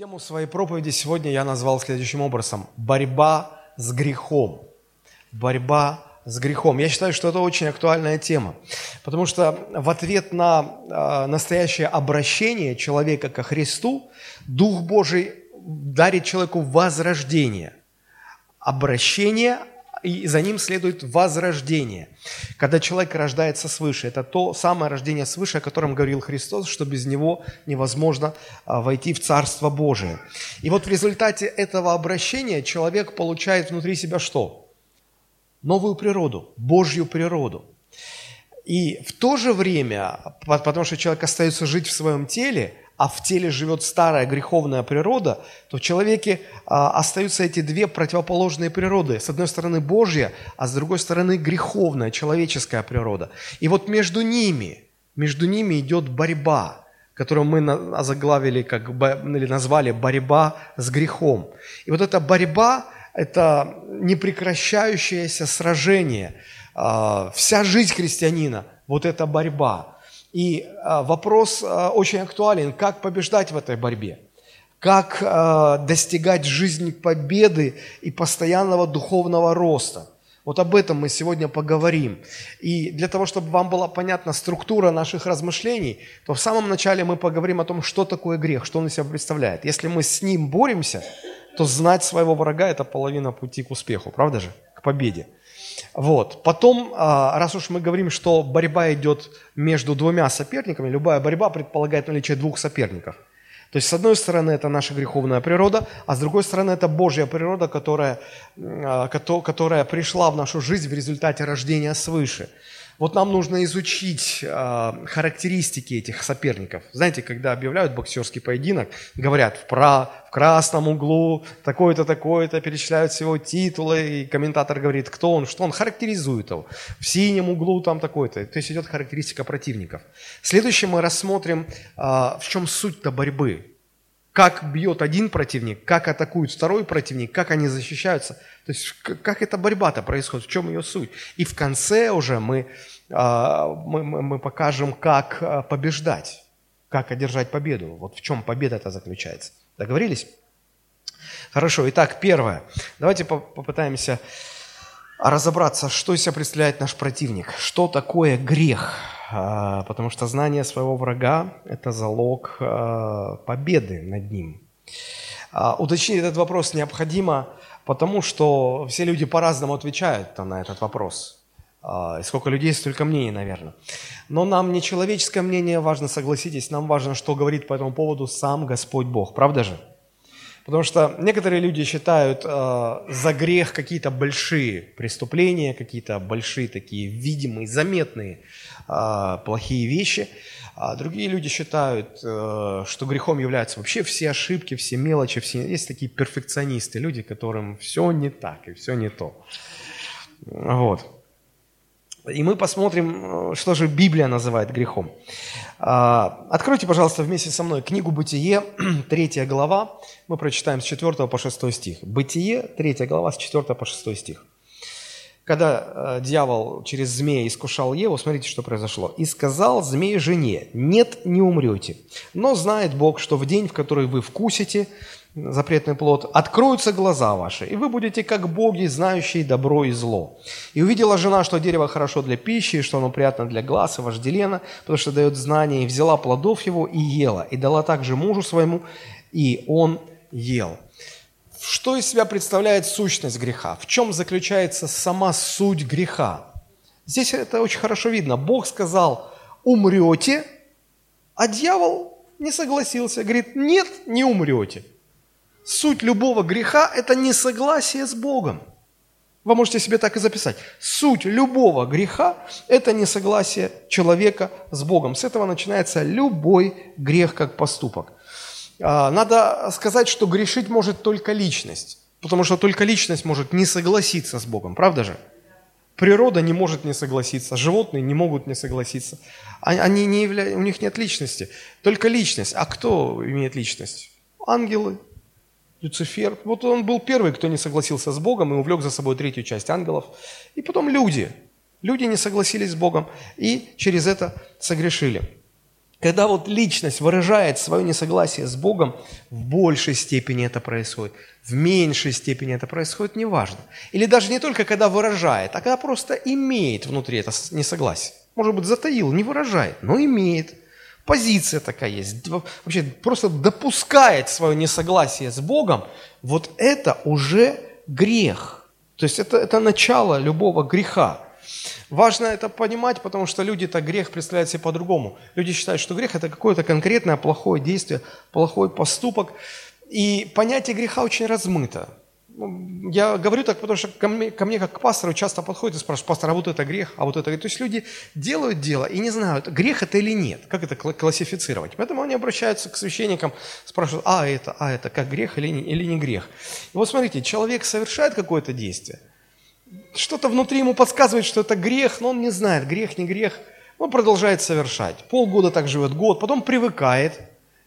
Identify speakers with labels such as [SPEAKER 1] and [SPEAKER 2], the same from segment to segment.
[SPEAKER 1] Тему своей проповеди сегодня я назвал следующим образом. Борьба с грехом. Борьба с грехом. Я считаю, что это очень актуальная тема, потому что в ответ на э, настоящее обращение человека ко Христу Дух Божий дарит человеку возрождение. Обращение и за ним следует возрождение. Когда человек рождается свыше, это то самое рождение свыше, о котором говорил Христос, что без него невозможно а, войти в Царство Божие. И вот в результате этого обращения человек получает внутри себя что? Новую природу, Божью природу. И в то же время, потому что человек остается жить в своем теле, а в теле живет старая греховная природа, то в человеке а, остаются эти две противоположные природы. С одной стороны Божья, а с другой стороны греховная, человеческая природа. И вот между ними, между ними идет борьба, которую мы озаглавили, как, или назвали борьба с грехом. И вот эта борьба – это непрекращающееся сражение. А, вся жизнь христианина – вот эта борьба – и а, вопрос а, очень актуален, как побеждать в этой борьбе, как а, достигать жизни победы и постоянного духовного роста. Вот об этом мы сегодня поговорим. И для того, чтобы вам была понятна структура наших размышлений, то в самом начале мы поговорим о том, что такое грех, что он из себя представляет. Если мы с ним боремся, то знать своего врага – это половина пути к успеху, правда же? К победе. Вот. Потом, а, раз уж мы говорим, что борьба идет между двумя соперниками, любая борьба предполагает наличие двух соперников. То есть, с одной стороны, это наша греховная природа, а с другой стороны, это Божья природа, которая, а, которая пришла в нашу жизнь в результате рождения свыше. Вот нам нужно изучить э, характеристики этих соперников. Знаете, когда объявляют боксерский поединок, говорят в, пра, в красном углу такой-то, такой-то, перечисляют его титулы, и комментатор говорит, кто он, что он, характеризует его. В синем углу там такой-то. То есть идет характеристика противников. Следующее мы рассмотрим, э, в чем суть-то борьбы как бьет один противник, как атакует второй противник, как они защищаются. То есть как эта борьба-то происходит, в чем ее суть. И в конце уже мы, а, мы, мы покажем, как а, побеждать, как одержать победу. Вот в чем победа это заключается. Договорились? Хорошо, итак, первое. Давайте попытаемся разобраться, что из себя представляет наш противник. Что такое грех? А, потому что знание своего врага – это залог а, победы над ним. А, уточнить этот вопрос необходимо, потому что все люди по-разному отвечают на этот вопрос. И сколько людей, столько мнений, наверное. Но нам не человеческое мнение важно, согласитесь, нам важно, что говорит по этому поводу сам Господь Бог. Правда же? Потому что некоторые люди считают э, за грех какие-то большие преступления, какие-то большие такие видимые, заметные э, плохие вещи. А другие люди считают, э, что грехом являются вообще все ошибки, все мелочи, все... Есть такие перфекционисты, люди, которым все не так и все не то. Вот. И мы посмотрим, э, что же Библия называет грехом. А, откройте, пожалуйста, вместе со мной книгу «Бытие», 3 глава. Мы прочитаем с 4 по 6 стих. «Бытие», 3 глава, с 4 по 6 стих. Когда э, дьявол через змея искушал Еву, смотрите, что произошло. «И сказал змей жене, нет, не умрете, но знает Бог, что в день, в который вы вкусите запретный плод, откроются глаза ваши, и вы будете как боги, знающие добро и зло. И увидела жена, что дерево хорошо для пищи, что оно приятно для глаз и вожделено, потому что дает знание, и взяла плодов его и ела, и дала также мужу своему, и он ел. Что из себя представляет сущность греха? В чем заключается сама суть греха? Здесь это очень хорошо видно. Бог сказал, умрете, а дьявол не согласился. Говорит, нет, не умрете. Суть любого греха – это несогласие с Богом. Вы можете себе так и записать. Суть любого греха – это несогласие человека с Богом. С этого начинается любой грех как поступок. А, надо сказать, что грешить может только личность, потому что только личность может не согласиться с Богом, правда же? Природа не может не согласиться, животные не могут не согласиться. Они не явля... У них нет личности, только личность. А кто имеет личность? Ангелы, Люцифер. Вот он был первый, кто не согласился с Богом и увлек за собой третью часть ангелов. И потом люди. Люди не согласились с Богом и через это согрешили. Когда вот личность выражает свое несогласие с Богом, в большей степени это происходит, в меньшей степени это происходит, неважно. Или даже не только когда выражает, а когда просто имеет внутри это несогласие. Может быть, затаил, не выражает, но имеет. Позиция такая есть. Вообще просто допускает свое несогласие с Богом, вот это уже грех. То есть это, это начало любого греха. Важно это понимать, потому что люди так грех представляют себе по-другому. Люди считают, что грех – это какое-то конкретное плохое действие, плохой поступок. И понятие греха очень размыто. Я говорю так, потому что ко мне, ко мне как к пастору часто подходят и спрашивают, пастор, а вот это грех, а вот это грех. То есть люди делают дело и не знают, грех это или нет, как это классифицировать. Поэтому они обращаются к священникам, спрашивают, а это, а это, как грех или не, или не грех. И вот смотрите, человек совершает какое-то действие, что-то внутри ему подсказывает, что это грех, но он не знает, грех, не грех. Он продолжает совершать. Полгода так живет, год, потом привыкает,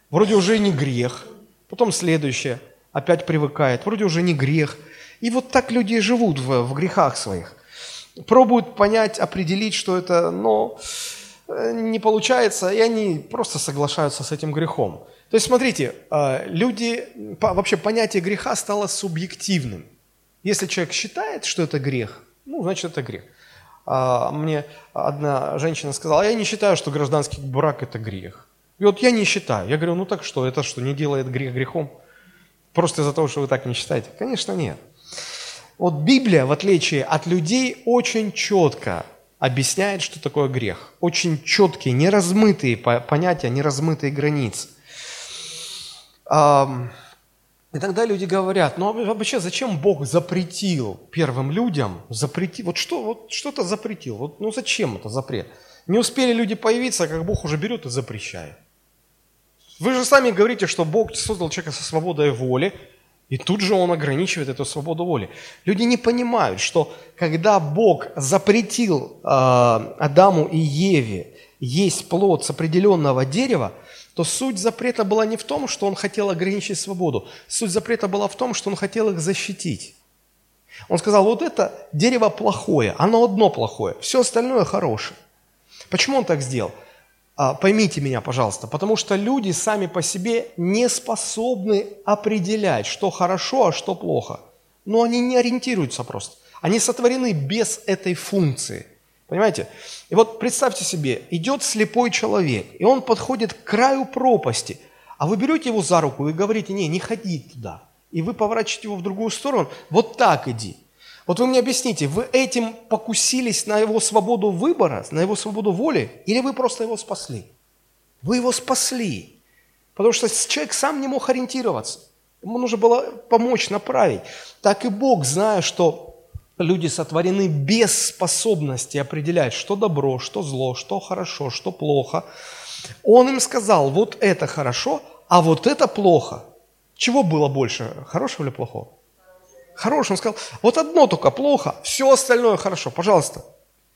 [SPEAKER 1] вроде уже не грех. Потом следующее, опять привыкает, вроде уже не грех. И вот так люди живут в, в грехах своих. Пробуют понять, определить, что это, но э, не получается, и они просто соглашаются с этим грехом. То есть, смотрите, э, люди, вообще понятие греха стало субъективным. Если человек считает, что это грех, ну, значит, это грех. А мне одна женщина сказала, «А я не считаю, что гражданский брак – это грех. И вот я не считаю. Я говорю, ну так что, это что, не делает грех грехом? Просто из-за того, что вы так не считаете? Конечно, нет. Вот Библия, в отличие от людей, очень четко объясняет, что такое грех. Очень четкие, неразмытые понятия, неразмытые границы. И тогда люди говорят, ну а вообще зачем Бог запретил первым людям, запретил, вот что, вот что-то запретил, вот, ну зачем это запрет? Не успели люди появиться, как Бог уже берет и запрещает. Вы же сами говорите, что Бог создал человека со свободой воли, и тут же он ограничивает эту свободу воли. Люди не понимают, что когда Бог запретил э, Адаму и Еве есть плод с определенного дерева, то суть запрета была не в том, что он хотел ограничить свободу. Суть запрета была в том, что он хотел их защитить. Он сказал, вот это дерево плохое, оно одно плохое, все остальное хорошее. Почему он так сделал? А, поймите меня, пожалуйста, потому что люди сами по себе не способны определять, что хорошо, а что плохо. Но они не ориентируются просто. Они сотворены без этой функции. Понимаете? И вот представьте себе, идет слепой человек, и он подходит к краю пропасти, а вы берете его за руку и говорите, не, не ходи туда. И вы поворачиваете его в другую сторону, вот так иди. Вот вы мне объясните, вы этим покусились на его свободу выбора, на его свободу воли, или вы просто его спасли? Вы его спасли, потому что человек сам не мог ориентироваться. Ему нужно было помочь, направить. Так и Бог, зная, что люди сотворены без способности определять, что добро, что зло, что хорошо, что плохо. Он им сказал, вот это хорошо, а вот это плохо. Чего было больше, хорошего или плохого? Хорошего. Он сказал, вот одно только плохо, все остальное хорошо, пожалуйста.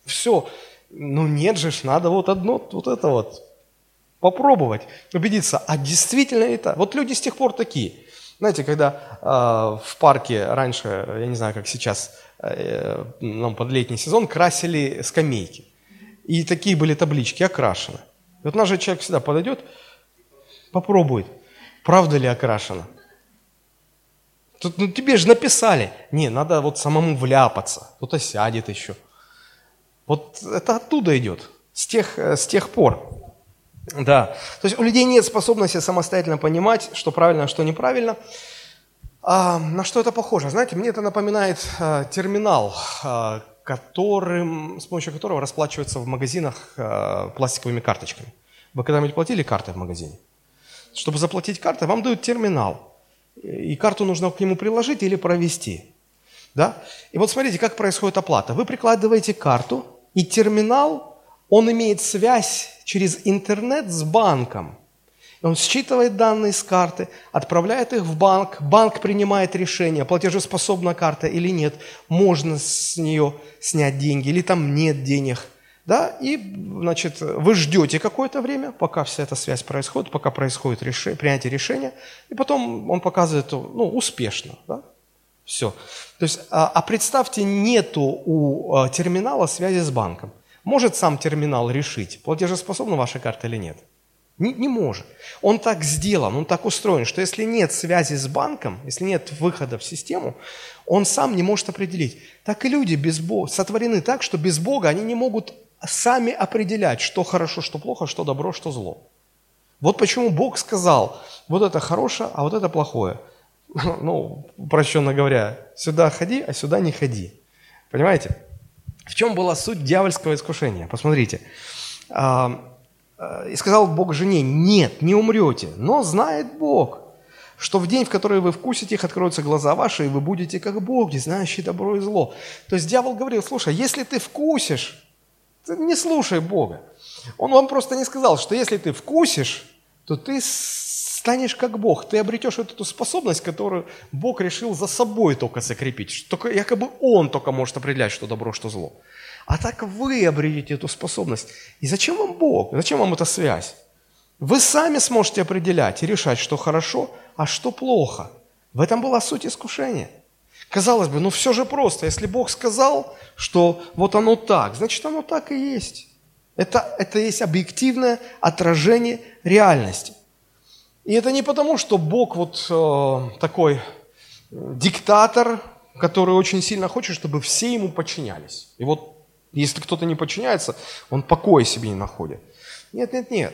[SPEAKER 1] Все. Ну нет же, надо вот одно, вот это вот попробовать, убедиться, а действительно это. Вот люди с тех пор такие. Знаете, когда э, в парке раньше, я не знаю, как сейчас, Э, нам под летний сезон красили скамейки. И такие были таблички, окрашены. И вот наш же человек всегда подойдет, попробует, правда ли окрашено. Тут, ну, тебе же написали. Не, надо вот самому вляпаться. Кто-то сядет еще. Вот это оттуда идет, с тех, э, с тех пор. Да. То есть у людей нет способности самостоятельно понимать, что правильно, а что неправильно. А, на что это похоже? Знаете, мне это напоминает а, терминал, а, которым, с помощью которого расплачиваются в магазинах а, пластиковыми карточками. Вы когда-нибудь платили картой в магазине? Чтобы заплатить картой, вам дают терминал. И карту нужно к нему приложить или провести. Да? И вот смотрите, как происходит оплата. Вы прикладываете карту, и терминал, он имеет связь через интернет с банком – он считывает данные с карты, отправляет их в банк, банк принимает решение, платежеспособна карта или нет, можно с нее снять деньги или там нет денег. Да? И, значит, вы ждете какое-то время, пока вся эта связь происходит, пока происходит решение, принятие решения, и потом он показывает, ну, успешно. Да? Все. То есть, а, а представьте, нету у а, терминала связи с банком. Может сам терминал решить, платежеспособна ваша карта или нет? Не, не может. Он так сделан, он так устроен, что если нет связи с банком, если нет выхода в систему, он сам не может определить. Так и люди без Бога сотворены так, что без Бога они не могут сами определять, что хорошо, что плохо, что добро, что зло. Вот почему Бог сказал, вот это хорошее, а вот это плохое. Ну, упрощенно говоря, сюда ходи, а сюда не ходи. Понимаете? В чем была суть дьявольского искушения? Посмотрите. А, а, и сказал Бог жене, нет, не умрете, но знает Бог, что в день, в который вы вкусите их, откроются глаза ваши, и вы будете как боги, знающие добро и зло. То есть дьявол говорил, слушай, если ты вкусишь, не слушай Бога. Он вам просто не сказал, что если ты вкусишь, то ты станешь как Бог. Ты обретешь эту способность, которую Бог решил за собой только закрепить. Только, якобы Он только может определять, что добро, что зло. А так вы обретете эту способность. И зачем вам Бог? Зачем вам эта связь? Вы сами сможете определять и решать, что хорошо, а что плохо. В этом была суть искушения. Казалось бы, ну все же просто. Если Бог сказал, что вот оно так, значит оно так и есть. Это, это есть объективное отражение реальности. И это не потому, что Бог вот э, такой э, диктатор, который очень сильно хочет, чтобы все ему подчинялись. И вот если кто-то не подчиняется, он покоя себе не находит. Нет, нет, нет.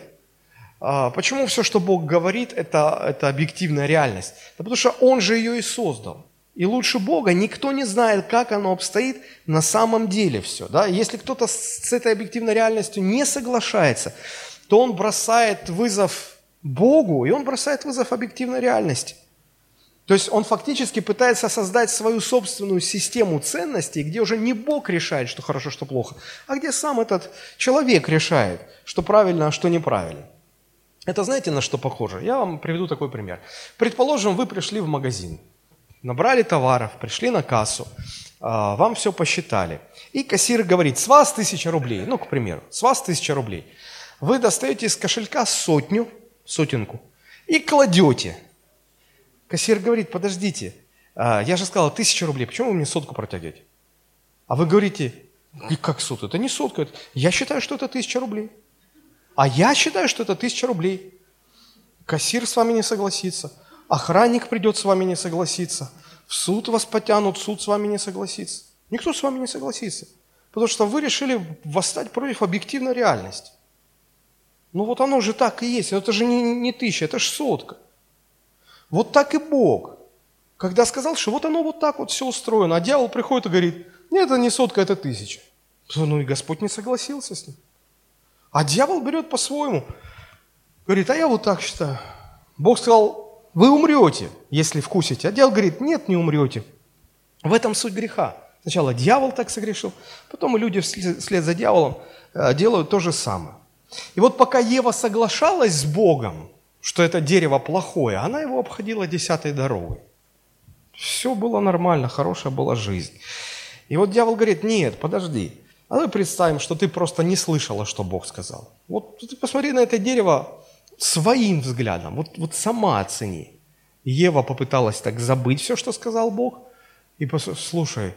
[SPEAKER 1] А, почему все, что Бог говорит, это, это объективная реальность? Да потому что Он же ее и создал. И лучше Бога никто не знает, как оно обстоит на самом деле все. Да? Если кто-то с этой объективной реальностью не соглашается, то он бросает вызов Богу, и он бросает вызов объективной реальности. То есть он фактически пытается создать свою собственную систему ценностей, где уже не Бог решает, что хорошо, что плохо, а где сам этот человек решает, что правильно, а что неправильно. Это знаете, на что похоже? Я вам приведу такой пример. Предположим, вы пришли в магазин – набрали товаров, пришли на кассу, а, вам все посчитали. И кассир говорит, с вас тысяча рублей, ну, к примеру, с вас тысяча рублей. Вы достаете из кошелька сотню, сотенку, и кладете. Кассир говорит, подождите, а, я же сказал тысяча рублей, почему вы мне сотку протягиваете? А вы говорите, как сотка? Это не сотка, это... я считаю, что это тысяча рублей. А я считаю, что это тысяча рублей. Кассир с вами не согласится. Охранник придет с вами не согласиться. В суд вас потянут, суд с вами не согласится. Никто с вами не согласится. Потому что вы решили восстать против объективной реальности. Ну вот оно же так и есть. Это же не, не тысяча, это же сотка. Вот так и Бог. Когда сказал, что вот оно вот так вот все устроено, а дьявол приходит и говорит, нет, это не сотка, это тысяча. Ну и Господь не согласился с ним. А дьявол берет по-своему. Говорит, а я вот так считаю. Бог сказал, вы умрете, если вкусите. А дьявол говорит, нет, не умрете. В этом суть греха. Сначала дьявол так согрешил, потом и люди вслед за дьяволом э, делают то же самое. И вот пока Ева соглашалась с Богом, что это дерево плохое, она его обходила десятой дорогой. Все было нормально, хорошая была жизнь. И вот дьявол говорит, нет, подожди, а давай представим, что ты просто не слышала, что Бог сказал. Вот ты посмотри на это дерево, своим взглядом, вот, вот сама оцени. Ева попыталась так забыть все, что сказал Бог, и послушай,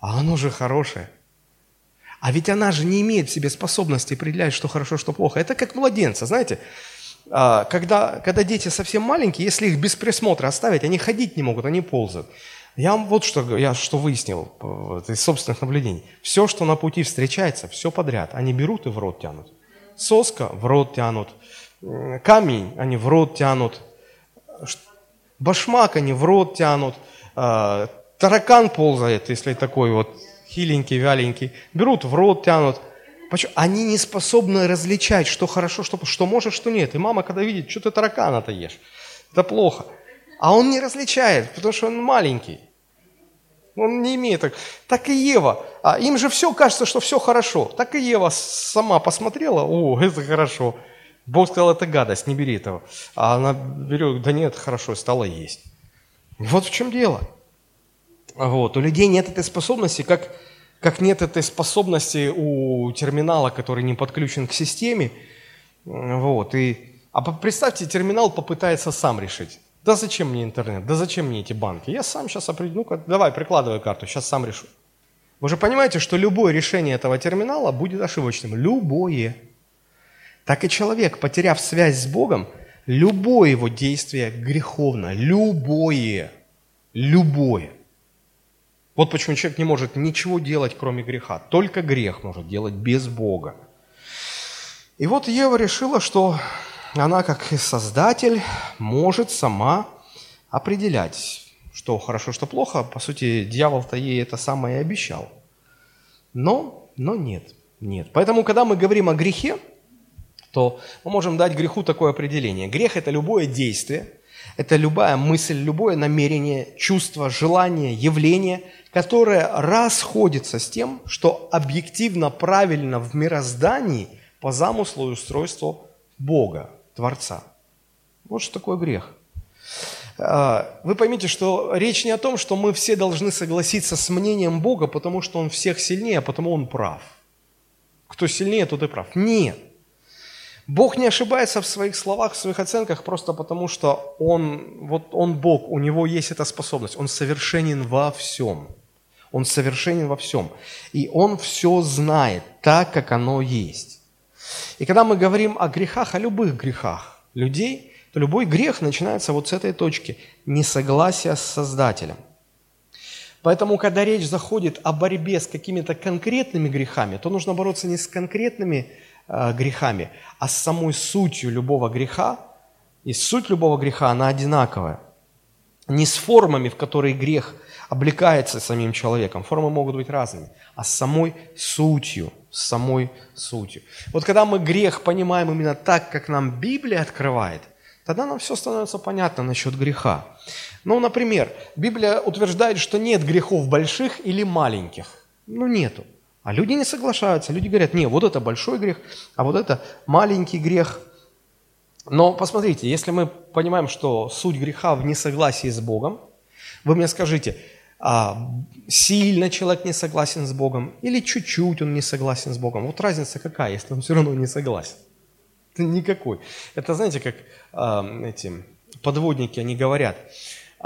[SPEAKER 1] а оно же хорошее. А ведь она же не имеет в себе способности определять, что хорошо, что плохо. Это как младенцы, знаете, а, когда, когда дети совсем маленькие, если их без присмотра оставить, они ходить не могут, они ползают. Я вам вот что, я что выяснил из собственных наблюдений. Все, что на пути встречается, все подряд. Они берут и в рот тянут. Соска в рот тянут, камень они в рот тянут, башмак они в рот тянут, а, таракан ползает, если такой вот хиленький, вяленький, берут в рот тянут. Почему? Они не способны различать, что хорошо, что, что может, что нет. И мама, когда видит, что ты таракана-то ешь, это плохо. А он не различает, потому что он маленький. Он не имеет так. Так и Ева. А им же все кажется, что все хорошо. Так и Ева сама посмотрела, о, это хорошо. Бог сказал, это гадость, не бери этого. А она берет, да нет, хорошо, стала есть. Вот в чем дело. Вот. У людей нет этой способности, как, как нет этой способности у терминала, который не подключен к системе. Вот. И, а представьте, терминал попытается сам решить. Да зачем мне интернет? Да зачем мне эти банки? Я сам сейчас определю. Ну давай, прикладывай карту, сейчас сам решу. Вы же понимаете, что любое решение этого терминала будет ошибочным. Любое. Так и человек, потеряв связь с Богом, любое его действие греховно. Любое. Любое. Вот почему человек не может ничего делать, кроме греха. Только грех может делать без Бога. И вот Ева решила, что она, как и создатель, может сама определять, что хорошо, что плохо. По сути, дьявол-то ей это самое и обещал. Но, но нет, нет. Поэтому, когда мы говорим о грехе, то мы можем дать греху такое определение. Грех – это любое действие, это любая мысль, любое намерение, чувство, желание, явление, которое расходится с тем, что объективно правильно в мироздании по замыслу и устройству Бога, Творца. Вот что такое грех. А, вы поймите, что речь не о том, что мы все должны согласиться с мнением Бога, потому что Он всех сильнее, а потому Он прав. Кто сильнее, тот и прав. Нет. Бог не ошибается в своих словах, в своих оценках просто потому, что Он, вот Он Бог, у Него есть эта способность. Он совершенен во всем. Он совершенен во всем. И Он все знает так, как оно есть. И когда мы говорим о грехах, о любых грехах людей, то любой грех начинается вот с этой точки – несогласия с Создателем. Поэтому, когда речь заходит о борьбе с какими-то конкретными грехами, то нужно бороться не с конкретными Э, грехами, а с самой сутью любого греха. И суть любого греха, она одинаковая. Не с формами, в которые грех облекается самим человеком. Формы могут быть разными. А с самой сутью. С самой сутью. Вот когда мы грех понимаем именно так, как нам Библия открывает, тогда нам все становится понятно насчет греха. Ну, например, Библия утверждает, что нет грехов больших или маленьких. Ну, нету. А люди не соглашаются. Люди говорят, не, вот это большой грех, а вот это маленький грех. Но посмотрите, если мы понимаем, что суть греха в несогласии с Богом, вы мне скажите, а сильно человек не согласен с Богом или чуть-чуть он не согласен с Богом? Вот разница какая, если он все равно не согласен? Никакой. Это, знаете, как э, эти подводники, они говорят,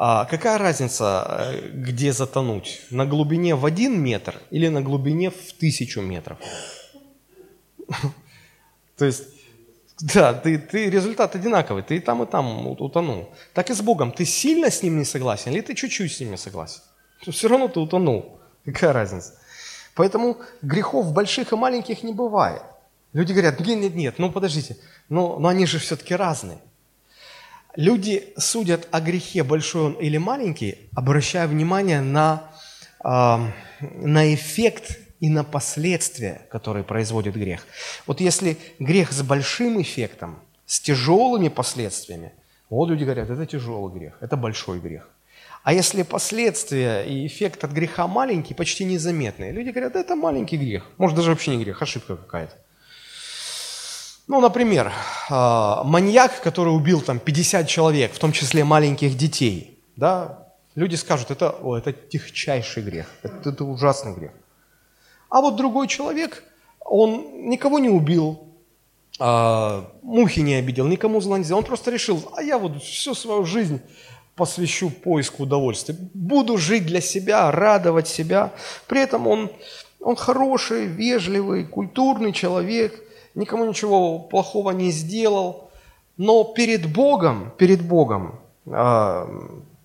[SPEAKER 1] а какая разница, э, где затонуть? На глубине в один метр или на глубине в тысячу метров? То есть, да, ты, ты, результат одинаковый, ты и там, и там утонул. Так и с Богом, ты сильно с Ним не согласен или ты чуть-чуть с Ним не согласен? Все равно ты утонул. Какая разница? Поэтому грехов больших и маленьких не бывает. Люди говорят, нет, нет, нет, ну подождите, но, но они же все-таки разные. Люди судят о грехе, большой он или маленький, обращая внимание на, э, на эффект и на последствия, которые производит грех. Вот если грех с большим эффектом, с тяжелыми последствиями, вот люди говорят, это тяжелый грех, это большой грех. А если последствия и эффект от греха маленький, почти незаметные, люди говорят, это маленький грех, может даже вообще не грех, ошибка какая-то. Ну, например, а, маньяк, который убил там 50 человек, в том числе маленьких детей, да, люди скажут, это, о, это тихчайший грех, это, это ужасный грех. А вот другой человек, он никого не убил, а, мухи не обидел, никому зла не сделал, он просто решил, а я вот всю свою жизнь посвящу поиску удовольствия, буду жить для себя, радовать себя. При этом он, он хороший, вежливый, культурный человек – никому ничего плохого не сделал, но перед Богом, перед Богом э,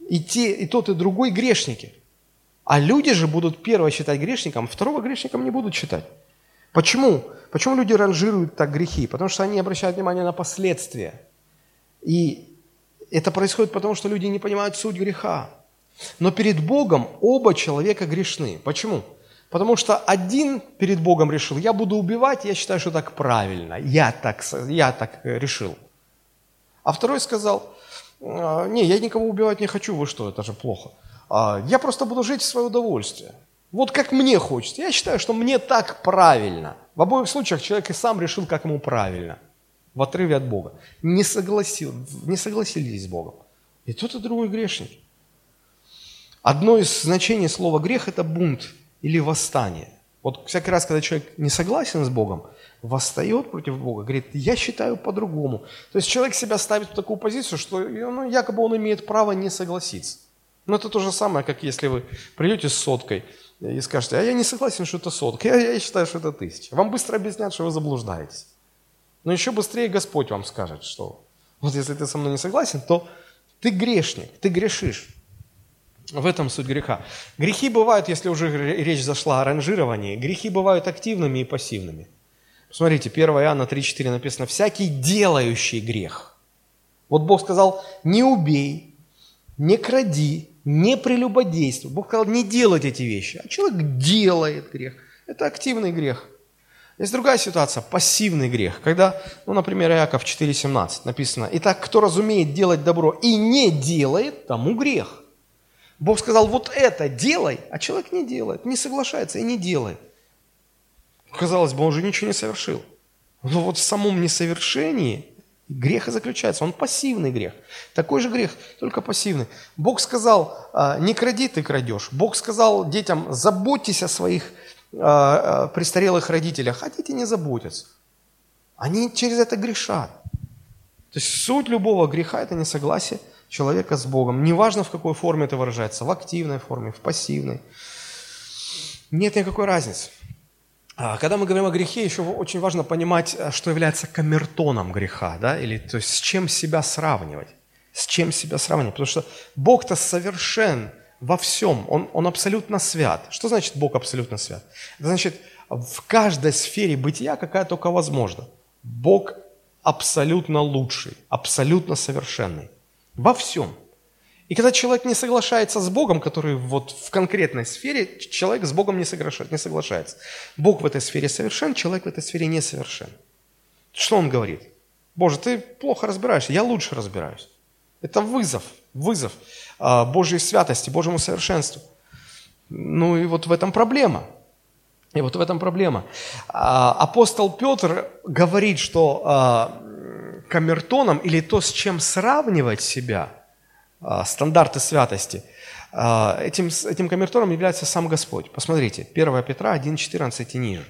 [SPEAKER 1] и, те, и тот, и другой грешники. А люди же будут первого считать грешником, второго грешником не будут считать. Почему? Почему люди ранжируют так грехи? Потому что они обращают внимание на последствия. И это происходит потому, что люди не понимают суть греха. Но перед Богом оба человека грешны. Почему? Потому что один перед Богом решил, я буду убивать, я считаю, что так правильно, я так, я так решил. А второй сказал, «А, не, я никого убивать не хочу, вы что, это же плохо. «А, я просто буду жить в свое удовольствие. Вот как мне хочется. Я считаю, что мне так правильно. В обоих случаях человек и сам решил, как ему правильно. В отрыве от Бога. Не, согласил, не согласились с Богом. И тот, и другой грешник. Одно из значений слова грех – это бунт или восстание. Вот всякий раз, когда человек не согласен с Богом, восстает против Бога, говорит, я считаю по-другому. То есть человек себя ставит в такую позицию, что ну, якобы он имеет право не согласиться. Но это то же самое, как если вы придете с соткой и скажете, а я не согласен, что это сотка, я, я считаю, что это тысяча. Вам быстро объяснят, что вы заблуждаетесь. Но еще быстрее Господь вам скажет, что вот если ты со мной не согласен, то ты грешник, ты грешишь. В этом суть греха. Грехи бывают, если уже речь зашла о ранжировании, грехи бывают активными и пассивными. Смотрите, 1 Иоанна 3,4 написано, «Всякий делающий грех». Вот Бог сказал, не убей, не кради, не прелюбодействуй. Бог сказал, не делать эти вещи. А человек делает грех. Это активный грех. Есть другая ситуация, пассивный грех, когда, ну, например, Иаков 4,17 написано, «Итак, кто разумеет делать добро и не делает, тому грех». Бог сказал, вот это делай, а человек не делает, не соглашается и не делает. Казалось бы, он же ничего не совершил. Но вот в самом несовершении грех и заключается. Он пассивный грех. Такой же грех, только пассивный. Бог сказал, «А, не кради, ты крадешь. Бог сказал детям, заботьтесь о своих а, а, престарелых родителях, а дети не заботятся. Они через это грешат. То есть суть любого греха – это несогласие человека с Богом. Неважно, в какой форме это выражается, в активной форме, в пассивной. Нет никакой разницы. А, когда мы говорим о грехе, еще очень важно понимать, э, что является камертоном греха, да, или то есть с чем себя сравнивать. С чем себя сравнивать? Потому что Бог-то совершен во всем, он, он абсолютно свят. Что значит Бог абсолютно свят? Это значит, в каждой сфере бытия, какая только возможна, Бог абсолютно лучший, абсолютно совершенный. Во всем. И когда человек не соглашается с Богом, который вот в конкретной сфере, человек с Богом не соглашается. Не соглашается. Бог в этой сфере совершен, человек в этой сфере не совершен. Что он говорит? Боже, ты плохо разбираешься, я лучше разбираюсь. Это вызов, вызов а, Божьей святости, Божьему совершенству. Ну и вот в этом проблема. И вот в этом проблема. А, апостол Петр говорит, что а, камертоном или то, с чем сравнивать себя – а, стандарты святости. А, этим, этим камертором является сам Господь. Посмотрите, 1 Петра 1,14 и ниже.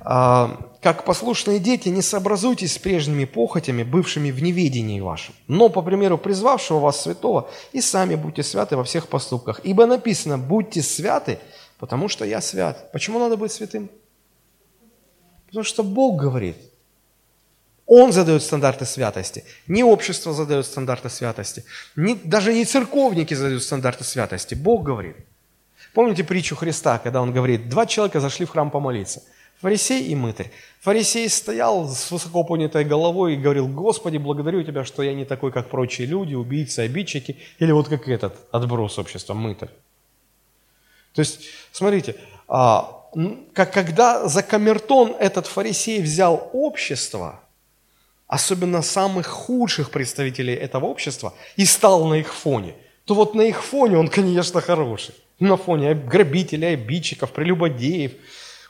[SPEAKER 1] А, «Как послушные дети, не сообразуйтесь с прежними похотями, бывшими в неведении вашем, но, по примеру призвавшего вас святого, и сами будьте святы во всех поступках. Ибо написано, будьте святы, потому что я свят». Почему надо быть святым? Потому что Бог говорит – он задает стандарты святости. Не общество задает стандарты святости. Не, даже не церковники задают стандарты святости. Бог говорит. Помните притчу Христа, когда он говорит, два человека зашли в храм помолиться. Фарисей и мытарь. Фарисей стоял с высоко поднятой головой и говорил, Господи, благодарю Тебя, что я не такой, как прочие люди, убийцы, обидчики, или вот как этот отброс общества, мытарь. То есть, смотрите, а, как, когда за камертон этот фарисей взял общество – особенно самых худших представителей этого общества, и стал на их фоне, то вот на их фоне он, конечно, хороший. На фоне грабителей, обидчиков, прелюбодеев.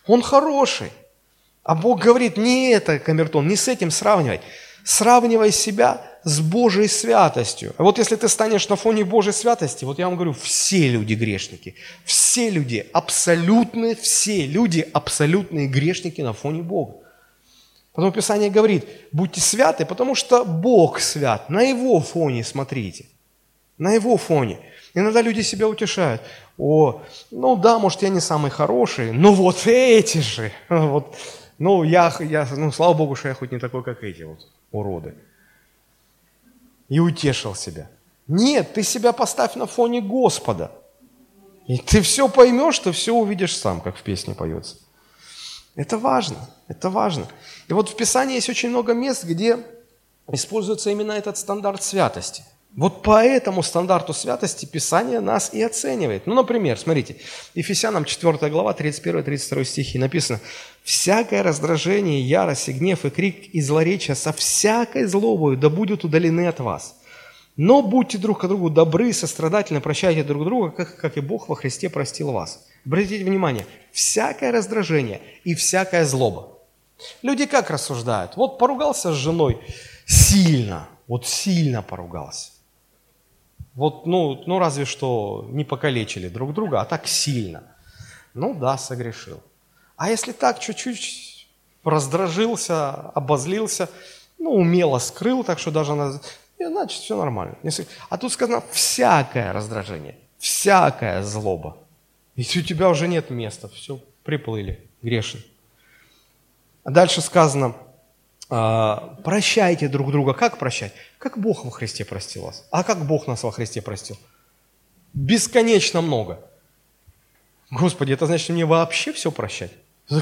[SPEAKER 1] Он хороший. А Бог говорит, не это, камертон, не с этим сравнивай. Сравнивай себя с Божьей святостью. А вот если ты станешь на фоне Божьей святости, вот я вам говорю, все люди грешники. Все люди, абсолютно все люди, абсолютные грешники на фоне Бога. Потому Писание говорит, будьте святы, потому что Бог свят. На Его фоне смотрите. На Его фоне. Иногда люди себя утешают. О, ну да, может, я не самый хороший, но вот эти же. Вот, ну, я, я, ну, слава Богу, что я хоть не такой, как эти вот уроды. И утешил себя. Нет, ты себя поставь на фоне Господа. И ты все поймешь, ты все увидишь сам, как в песне поется. Это важно, это важно. И вот в Писании есть очень много мест, где используется именно этот стандарт святости. Вот по этому стандарту святости Писание нас и оценивает. Ну, например, смотрите, Ефесянам 4 глава, 31-32 стихи написано, «Всякое раздражение, ярость и гнев и крик и злоречие со всякой злобою да будут удалены от вас. Но будьте друг к другу добры, сострадательны, прощайте друг друга, как, как и Бог во Христе простил вас». Обратите внимание, всякое раздражение и всякая злоба. Люди как рассуждают? Вот поругался с женой сильно, вот сильно поругался. Вот, ну, ну разве что не покалечили друг друга, а так сильно. Ну да, согрешил. А если так чуть-чуть раздражился, обозлился, ну, умело скрыл, так что даже, она, значит, все нормально. А тут сказано всякое раздражение, всякая злоба. Если у тебя уже нет места, все, приплыли, грешен. А дальше сказано, а, прощайте друг друга. Как прощать? Как Бог во Христе простил вас. А как Бог нас во Христе простил? Бесконечно много. Господи, это значит мне вообще все прощать?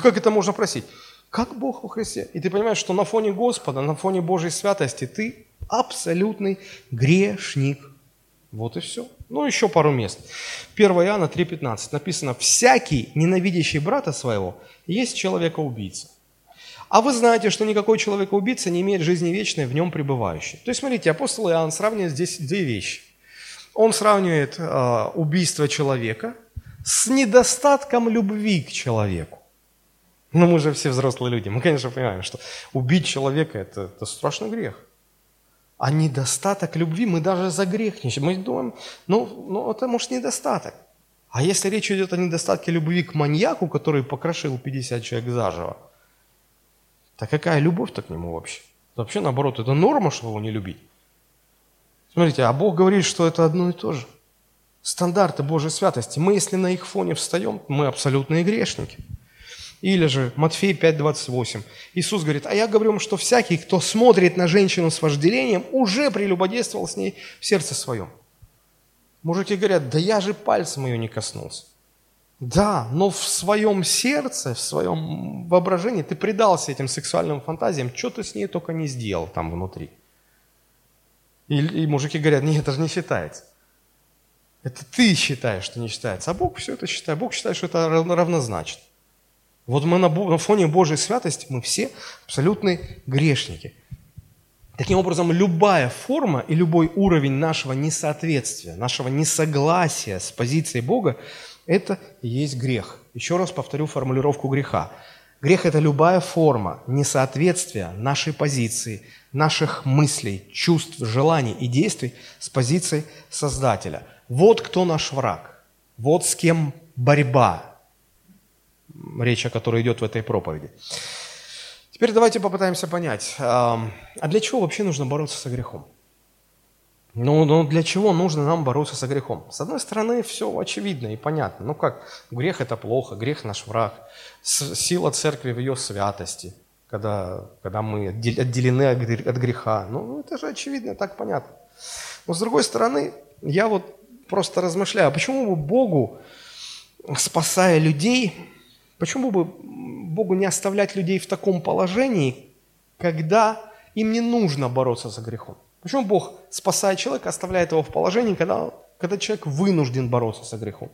[SPEAKER 1] как это можно просить? Как Бог во Христе? И ты понимаешь, что на фоне Господа, на фоне Божьей святости ты абсолютный грешник. Вот и все. Ну, еще пару мест. 1 Иоанна 3,15 написано, «Всякий, ненавидящий брата своего, есть человека-убийца. А вы знаете, что никакой человека-убийца не имеет жизни вечной в нем пребывающей». То есть, смотрите, апостол Иоанн сравнивает здесь две вещи. Он сравнивает э, убийство человека с недостатком любви к человеку. Ну, мы же все взрослые люди, мы, конечно, понимаем, что убить человека это, – это страшный грех. А недостаток любви, мы даже за грех не Мы думаем, ну, ну это может недостаток. А если речь идет о недостатке любви к маньяку, который покрошил 50 человек заживо, то какая любовь-то к нему вообще? Вообще, наоборот, это норма, что его не любить. Смотрите, а Бог говорит, что это одно и то же. Стандарты Божьей святости. Мы, если на их фоне встаем, мы абсолютные грешники. Или же Матфей 5:28. Иисус говорит, а я говорю вам, что всякий, кто смотрит на женщину с вожделением, уже прелюбодействовал с ней в сердце своем. Мужики говорят, да я же пальцем ее не коснулся. Да, но в своем сердце, в своем воображении ты предался этим сексуальным фантазиям, что ты с ней только не сделал там внутри. И, и мужики говорят, нет, это же не считается. Это ты считаешь, что не считается, а Бог все это считает. Бог считает, что это равнозначно. Вот мы на, фоне Божьей святости, мы все абсолютные грешники. Таким образом, любая форма и любой уровень нашего несоответствия, нашего несогласия с позицией Бога, это и есть грех. Еще раз повторю формулировку греха. Грех – это любая форма несоответствия нашей позиции, наших мыслей, чувств, желаний и действий с позицией Создателя. Вот кто наш враг, вот с кем борьба, речь о которой идет в этой проповеди. Теперь давайте попытаемся понять, а для чего вообще нужно бороться со грехом? Ну, ну, для чего нужно нам бороться со грехом? С одной стороны, все очевидно и понятно. Ну как, грех это плохо, грех наш враг. Сила церкви в ее святости, когда, когда мы отделены от греха. Ну, это же очевидно, так понятно. Но с другой стороны, я вот просто размышляю, а почему бы Богу, спасая людей, Почему бы Богу не оставлять людей в таком положении, когда им не нужно бороться за грехом? Почему Бог, спасая человека, оставляет его в положении, когда, когда человек вынужден бороться за грехом?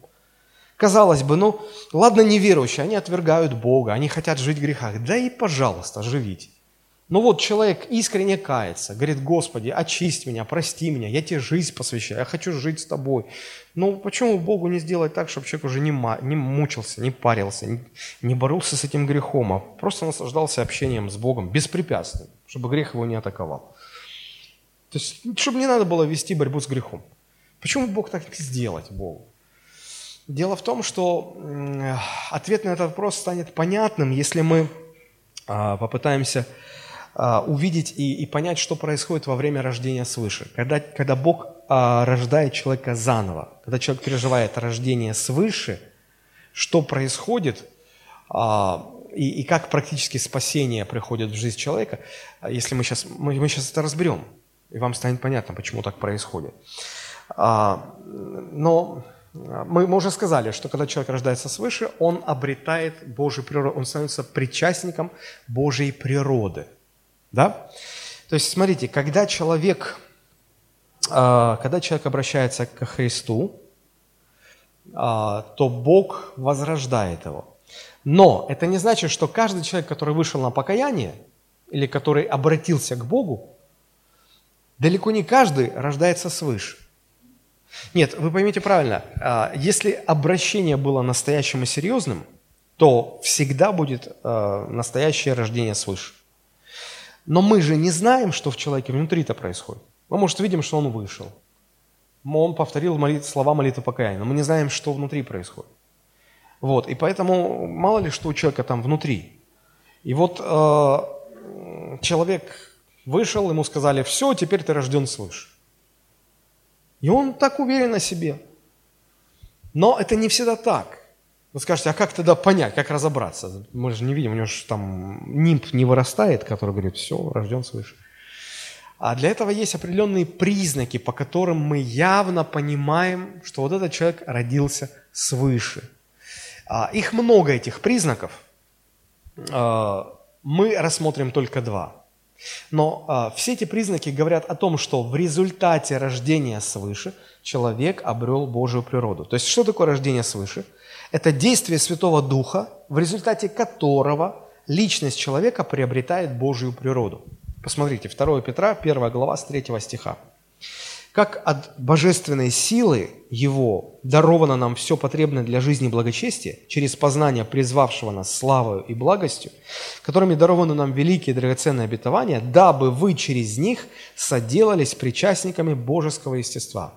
[SPEAKER 1] Казалось бы, ну, ладно неверующие, они отвергают Бога, они хотят жить в грехах. Да и, пожалуйста, живите. Но вот человек искренне кается, говорит, Господи, очисть меня, прости меня, я тебе жизнь посвящаю, я хочу жить с тобой. Ну, почему Богу не сделать так, чтобы человек уже не, не мучился, не парился, не, не боролся с этим грехом, а просто наслаждался общением с Богом беспрепятственно, чтобы грех его не атаковал. То есть, чтобы не надо было вести борьбу с грехом. Почему Бог так сделать Богу? Дело в том, что ответ на этот вопрос станет понятным, если мы а, попытаемся а, увидеть и, и понять, что происходит во время рождения свыше. Когда, когда Бог а, рождает человека заново, когда человек переживает рождение свыше, что происходит а, и, и как практически спасение приходит в жизнь человека, если мы сейчас, мы, мы сейчас это разберем, и вам станет понятно, почему так происходит. А, но мы, мы уже сказали, что когда человек рождается свыше, он обретает Божью природу, он становится причастником Божьей природы – да? То есть, смотрите, когда человек, а, когда человек обращается к Христу, а, то Бог возрождает его. Но это не значит, что каждый человек, который вышел на покаяние, или который обратился к Богу, далеко не каждый рождается свыше. Нет, вы поймите правильно, а, если обращение было настоящим и серьезным, то всегда будет настоящее рождение свыше. Но мы же не знаем, что в человеке внутри-то происходит. Мы, может, видим, что он вышел. Он повторил молит, слова молитвы покаяния, но мы не знаем, что внутри происходит. Вот, и поэтому мало ли, что у человека там внутри. И вот э, человек вышел, ему сказали, все, теперь ты рожден свыше. И он так уверен о себе. Но это не всегда так. Вы скажете, а как тогда понять, как разобраться? Мы же не видим, у него же там нимб не вырастает, который говорит, все, рожден свыше. А для этого есть определенные признаки, по которым мы явно понимаем, что вот этот человек родился свыше. А, их много, этих признаков. А, мы рассмотрим только два. Но а, все эти признаки говорят о том, что в результате рождения свыше человек обрел Божию природу. То есть что такое рождение свыше? Это действие Святого Духа, в результате которого личность человека приобретает Божью природу. Посмотрите, 2 Петра, 1 глава, с 3 стиха. «Как от божественной силы Его даровано нам все потребное для жизни и благочестия, через познание призвавшего нас славою и благостью, которыми дарованы нам великие драгоценные обетования, дабы вы через них соделались причастниками божеского естества».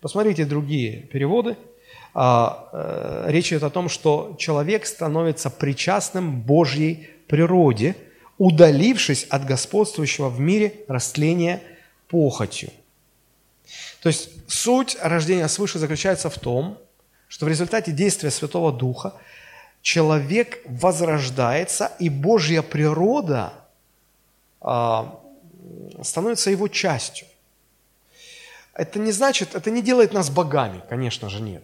[SPEAKER 1] Посмотрите другие переводы – речь идет о том, что человек становится причастным Божьей природе, удалившись от господствующего в мире растления похотью. То есть суть рождения свыше заключается в том, что в результате действия Святого Духа человек возрождается, и Божья природа а, становится его частью. Это не значит, это не делает нас богами, конечно же, нет.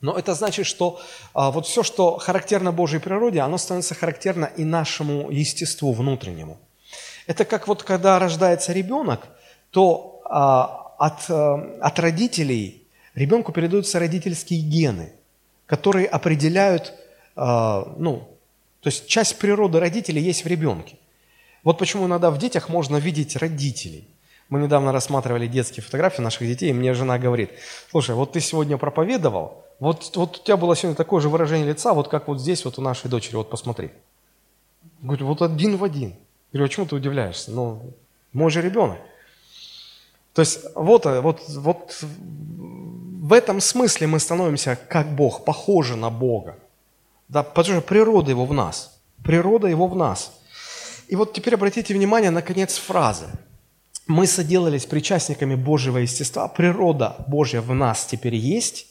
[SPEAKER 1] Но это значит, что а, вот все, что характерно Божьей природе, оно становится характерно и нашему естеству внутреннему. Это как вот когда рождается ребенок, то а, от, а, от родителей ребенку передаются родительские гены, которые определяют, а, ну, то есть часть природы родителей есть в ребенке. Вот почему иногда в детях можно видеть родителей. Мы недавно рассматривали детские фотографии наших детей, и мне жена говорит, слушай, вот ты сегодня проповедовал, вот, вот у тебя было сегодня такое же выражение лица, вот как вот здесь вот у нашей дочери, вот посмотри. Говорю, вот один в один. Говорю, а чему ты удивляешься? Ну, мой же ребенок. То есть вот, вот, вот в этом смысле мы становимся как Бог, похожи на Бога. Да, потому что природа его в нас. Природа его в нас. И вот теперь обратите внимание на конец фразы. Мы соделались причастниками Божьего естества. Природа Божья в нас теперь есть.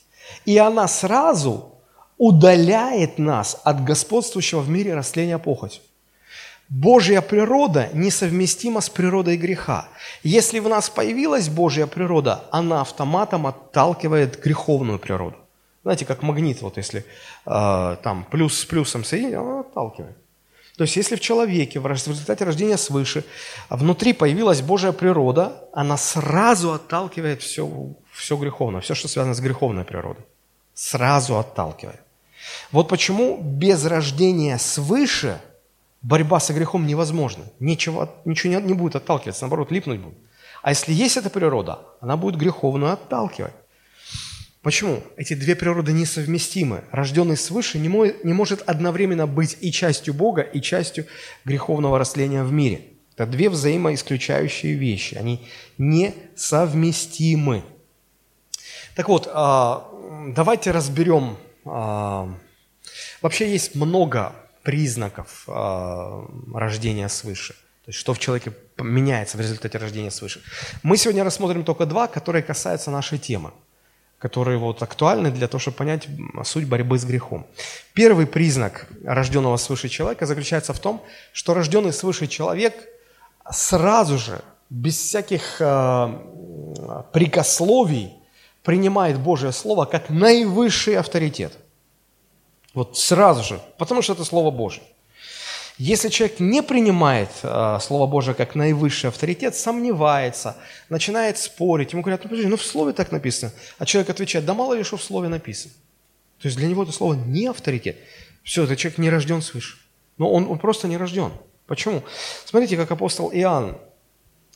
[SPEAKER 1] И она сразу удаляет нас от господствующего в мире растления похоть. Божья природа несовместима с природой греха. Если в нас появилась Божья природа, она автоматом отталкивает греховную природу. Знаете, как магнит, вот если э, там плюс с плюсом соединить, она отталкивает. То есть, если в человеке в результате рождения свыше внутри появилась Божья природа, она сразу отталкивает все, все греховное, все, что связано с греховной природой. Сразу отталкивает. Вот почему без рождения свыше борьба со грехом невозможна. Ничего, ничего не, не будет отталкиваться, наоборот, липнуть будет. А если есть эта природа, она будет греховную отталкивать. Почему? Эти две природы несовместимы. Рожденный свыше не, мой, не может одновременно быть и частью Бога, и частью греховного растления в мире. Это две взаимоисключающие вещи. Они несовместимы. Так вот, а, давайте разберем. А, вообще есть много признаков а, рождения свыше. То есть, что в человеке меняется в результате рождения свыше. Мы сегодня рассмотрим только два, которые касаются нашей темы – которые вот актуальны для того, чтобы понять суть борьбы с грехом. Первый признак рожденного свыше человека заключается в том, что рожденный свыше человек сразу же, без всяких э, прикословий, принимает Божье Слово как наивысший авторитет. Вот сразу же, потому что это Слово Божье. Если человек не принимает э, Слово Божие как наивысший авторитет, сомневается, начинает спорить, ему говорят, ну подожди, ну в Слове так написано. А человек отвечает, да мало ли что в Слове написано. То есть для него это Слово не авторитет. Все, этот человек не рожден свыше. Но он, он просто не рожден. Почему? Смотрите, как апостол Иоанн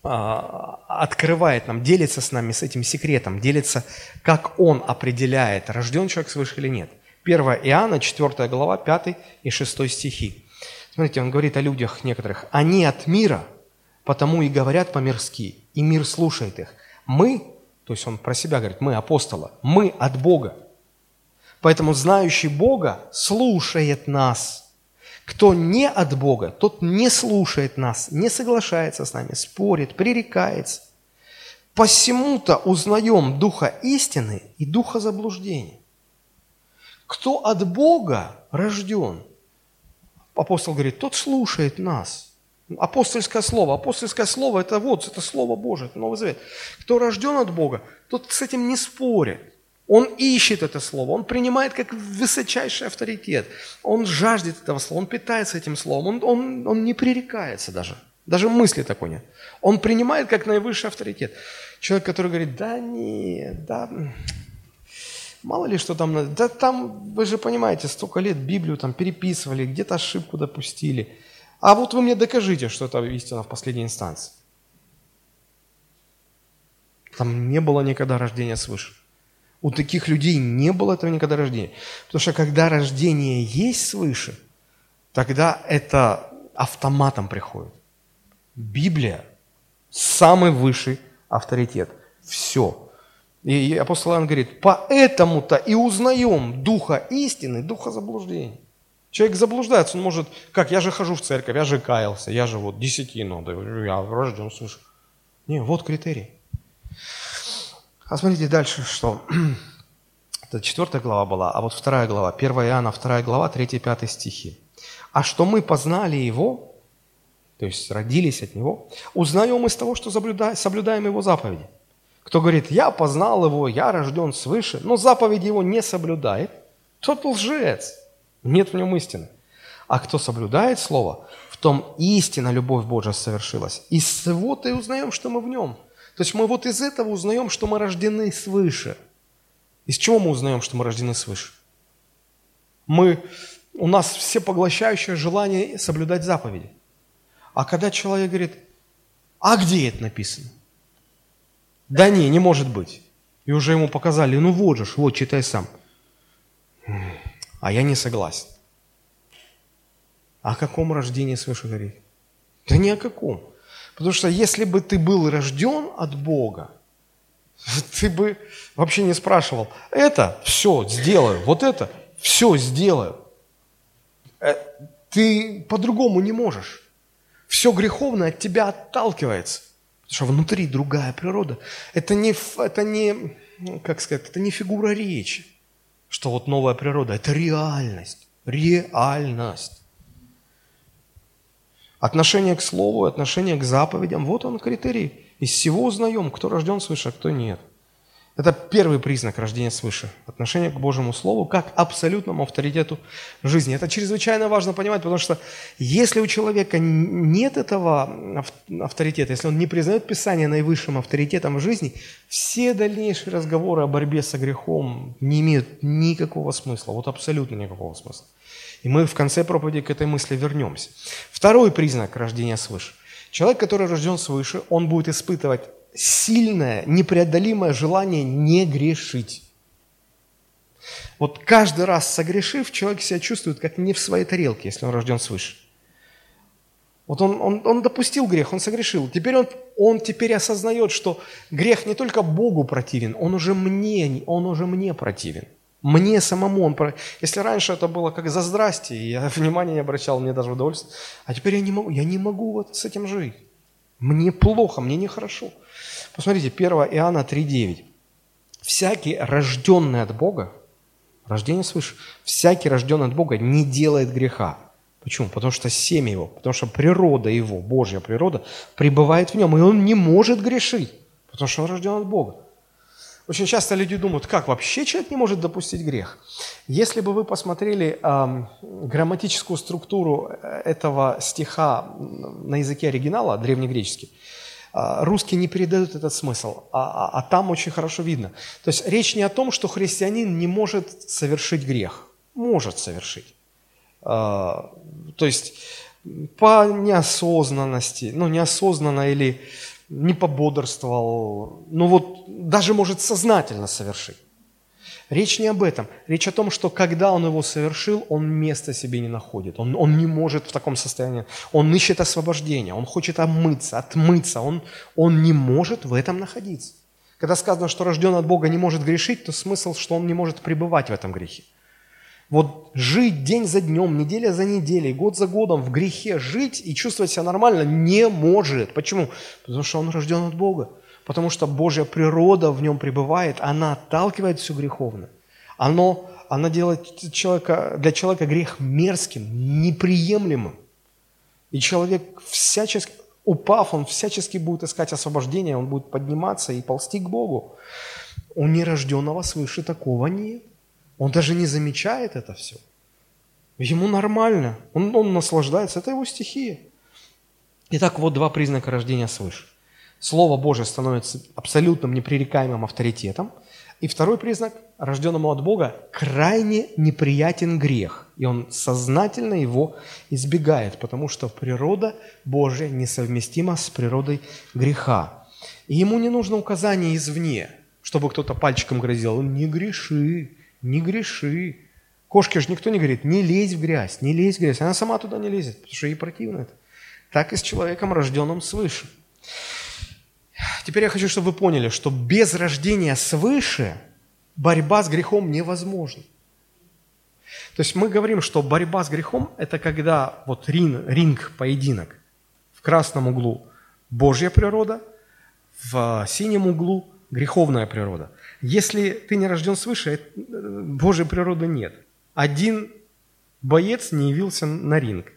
[SPEAKER 1] открывает нам, делится с нами с этим секретом, делится, как он определяет, рожден человек свыше или нет. 1 Иоанна, 4 глава, 5 и 6 стихи. Смотрите, он говорит о людях некоторых. Они от мира, потому и говорят по-мирски, и мир слушает их. Мы, то есть он про себя говорит, мы апостола, мы от Бога. Поэтому знающий Бога слушает нас. Кто не от Бога, тот не слушает нас, не соглашается с нами, спорит, пререкается. Посему-то узнаем духа истины и духа заблуждения. кто от Бога рожден. Апостол говорит, тот слушает нас. Апостольское слово. Апостольское слово – это вот, это Слово Божие, это Новый Завет. Кто рожден от Бога, тот с этим не спорит. Он ищет это слово, он принимает как высочайший авторитет, он жаждет этого слова, он питается этим словом, он, он, он не пререкается даже, даже мысли такой нет. Он принимает как наивысший авторитет. Человек, который говорит, да нет, да, мало ли что там, да там, вы же понимаете, столько лет Библию там переписывали, где-то ошибку допустили. А вот вы мне докажите, что это истина в последней инстанции. Там не было никогда рождения свыше. У таких людей не было этого никогда рождения. Потому что когда рождение есть свыше, тогда это автоматом приходит. Библия – самый высший авторитет. Все. И апостол Иоанн говорит, поэтому-то и узнаем духа истины, духа заблуждения. Человек заблуждается, он может, как, я же хожу в церковь, я же каялся, я же вот десятину, я рожден свыше. Не, вот критерий. А смотрите дальше, что это четвертая глава была, а вот вторая глава, 1 Иоанна, вторая глава, 3-5 стихи. «А что мы познали Его, то есть родились от Него, узнаем из того, что соблюдаем Его заповеди. Кто говорит, я познал Его, я рожден свыше, но заповеди Его не соблюдает, тот лжец, нет в нем истины. А кто соблюдает Слово, в том истина любовь Божия совершилась. И его-то и узнаем, что мы в нем – то мы вот из этого узнаем, что мы рождены свыше. Из чего мы узнаем, что мы рождены свыше? Мы, у нас все поглощающее желание соблюдать заповеди. А когда человек говорит, а где это написано? Да не, не может быть. И уже ему показали, ну вот же, вот читай сам. А я не согласен. О каком рождении свыше говорит? Да ни о каком. Потому что если бы ты был рожден от Бога, ты бы вообще не спрашивал, это все сделаю, вот это все сделаю. Э, ты по-другому не можешь. Все греховное от тебя отталкивается. Потому что внутри другая природа. Это не, это не, как сказать, это не фигура речи, что вот новая природа. Это реальность. Реальность. Отношение к слову, отношение к заповедям, вот он критерий. Из всего узнаем, кто рожден свыше, а кто нет. Это первый признак рождения свыше. Отношение к Божьему Слову как абсолютному авторитету жизни. Это чрезвычайно важно понимать, потому что если у человека нет этого авторитета, если он не признает Писание наивысшим авторитетом в жизни, все дальнейшие разговоры о борьбе со грехом не имеют никакого смысла. Вот абсолютно никакого смысла. И мы в конце проповеди к этой мысли вернемся. Второй признак рождения свыше. Человек, который рожден свыше, он будет испытывать сильное, непреодолимое желание не грешить. Вот каждый раз согрешив, человек себя чувствует как не в своей тарелке, если он рожден свыше. Вот он, он, он допустил грех, он согрешил. Теперь он, он теперь осознает, что грех не только Богу противен, он уже мне, он уже мне противен. Мне самому он... Если раньше это было как за здрасте, я внимания не обращал, мне даже удовольствие, а теперь я не могу, я не могу вот с этим жить. Мне плохо, мне нехорошо. Посмотрите, 1 Иоанна 3,9. «Всякий, рожденный от Бога, рождение свыше, всякий, рожденный от Бога, не делает греха». Почему? Потому что семя его, потому что природа его, Божья природа, пребывает в нем, и он не может грешить, потому что он рожден от Бога. Очень часто люди думают, как вообще человек не может допустить грех? Если бы вы посмотрели э, грамматическую структуру этого стиха на языке оригинала, древнегреческий, э, русский не передает этот смысл, а, а, а там очень хорошо видно. То есть речь не о том, что христианин не может совершить грех. Может совершить. Э, то есть по неосознанности, ну неосознанно или не пободрствовал, ну вот даже может сознательно совершить. Речь не об этом. Речь о том, что когда он его совершил, он места себе не находит. Он, он не может в таком состоянии. Он ищет освобождения, он хочет омыться, отмыться. Он, он не может в этом находиться. Когда сказано, что рожден от Бога не может грешить, то смысл, что он не может пребывать в этом грехе. Вот жить день за днем, неделя за неделей, год за годом в грехе жить и чувствовать себя нормально не может. Почему? Потому что он рожден от Бога. Потому что Божья природа в нем пребывает, она отталкивает все греховное. Оно она делает человека, для человека грех мерзким, неприемлемым. И человек всячески, упав, он всячески будет искать освобождения, он будет подниматься и ползти к Богу. У нерожденного свыше такого нет. Он даже не замечает это все. Ему нормально, он, он наслаждается, это его стихия. Итак, вот два признака рождения свыше. Слово Божье становится абсолютным непререкаемым авторитетом. И второй признак, рожденному от Бога, крайне неприятен грех. И он сознательно его избегает, потому что природа Божья несовместима с природой греха. И ему не нужно указание извне, чтобы кто-то пальчиком грозил. Не греши, не греши. Кошке же никто не говорит, не лезь в грязь, не лезь в грязь. Она сама туда не лезет, потому что ей противно это. Так и с человеком, рожденным свыше. Теперь я хочу, чтобы вы поняли, что без рождения свыше борьба с грехом невозможна. То есть мы говорим, что борьба с грехом – это когда вот ринг, ринг, поединок. В красном углу Божья природа, в синем углу греховная природа. Если ты не рожден свыше, э, Божьей природы нет. Один боец не явился на ринг.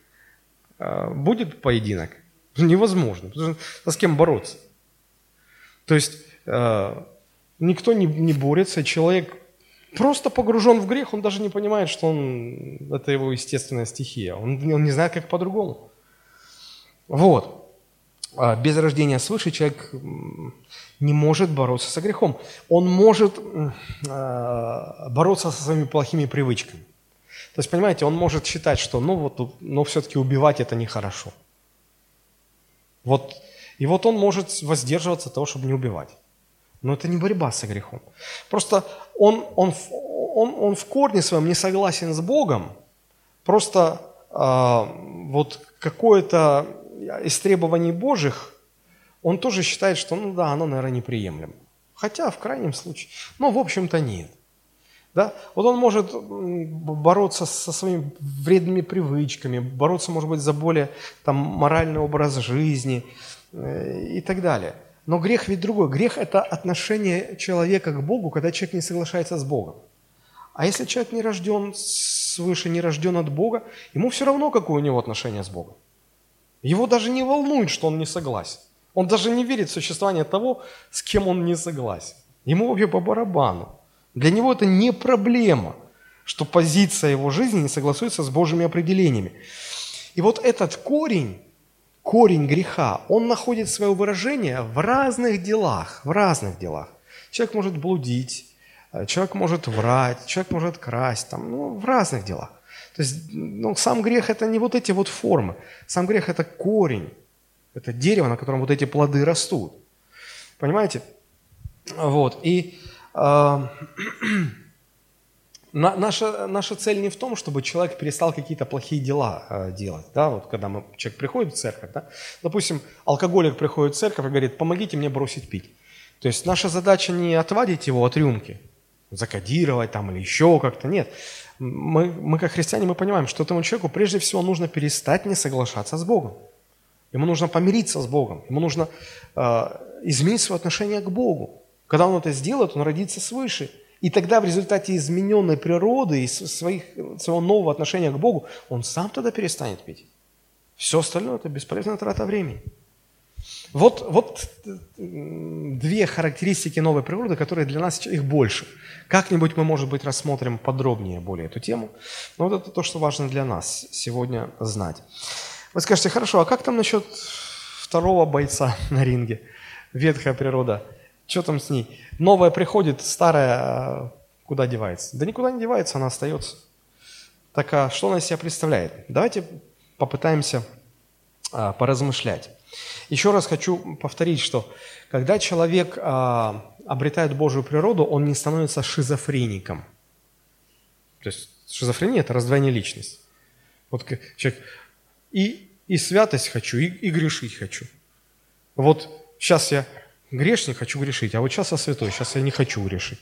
[SPEAKER 1] А, будет поединок? Невозможно. Потому что с кем бороться? То есть э, никто не, борется, человек просто погружен в грех, он даже не понимает, что он, это его естественная стихия. Он не знает, как по-другому. Вот. А без рождения свыше человек не может бороться со грехом. Он может э, бороться со своими плохими привычками. То есть, понимаете, он может считать, что ну вот, но все-таки убивать это нехорошо. Вот и вот он может воздерживаться от того, чтобы не убивать. Но это не борьба со грехом. Просто он, он, он, он в корне своем не согласен с Богом. Просто э, вот какое-то из требований Божьих он тоже считает, что ну да, оно, наверное, неприемлемо. Хотя в крайнем случае, ну, в общем-то, нет. Да? Вот он может бороться со своими вредными привычками, бороться, может быть, за более там, моральный образ жизни – и так далее. Но грех ведь другой. Грех – это отношение человека к Богу, когда человек не соглашается с Богом. А если человек не рожден свыше, не рожден от Бога, ему все равно, какое у него отношение с Богом. Его даже не волнует, что он не согласен. Он даже не верит в существование того, с кем он не согласен. Ему вообще по барабану. Для него это не проблема, что позиция его жизни не согласуется с Божьими определениями. И вот этот корень, корень греха, он находит свое выражение в разных делах, в разных делах. Человек может блудить, э, человек может врать, человек может красть, там, ну, в разных делах. То есть ну, сам грех – это не вот эти вот формы. Сам грех – это корень, это дерево, на котором вот эти плоды растут. Понимаете? Вот. И э, наша, наша цель не в том, чтобы человек перестал какие-то плохие дела э, делать. Да? Вот когда мы, человек приходит в церковь, да? допустим, алкоголик приходит в церковь и говорит, помогите мне бросить пить. То есть наша задача не отвадить его от рюмки, закодировать там или еще как-то, нет. Мы, мы как христиане, мы понимаем, что этому человеку прежде всего нужно перестать не соглашаться с Богом. Ему нужно помириться с Богом, ему нужно э, изменить свое отношение к Богу. Когда он это сделает, он родится свыше – и тогда в результате измененной природы и своих, своего нового отношения к Богу, он сам тогда перестанет пить. Все остальное – это бесполезная трата времени. Вот, вот две характеристики новой природы, которые для нас их больше. Как-нибудь мы, может быть, рассмотрим подробнее более эту тему. Но вот это то, что важно для нас сегодня знать. Вы скажете, хорошо, а как там насчет второго бойца на ринге? Ветхая природа – что там с ней? Новая приходит, старая а, куда девается? Да никуда не девается, она остается. Так а что она из себя представляет? Давайте попытаемся а, поразмышлять. Еще раз хочу повторить, что когда человек а, обретает Божью природу, он не становится шизофреником. То есть шизофрения – это раздвоение личности. Вот человек и, и святость хочу, и, и грешить хочу. Вот сейчас я грешник, хочу грешить, а вот сейчас я святой, сейчас я не хочу грешить.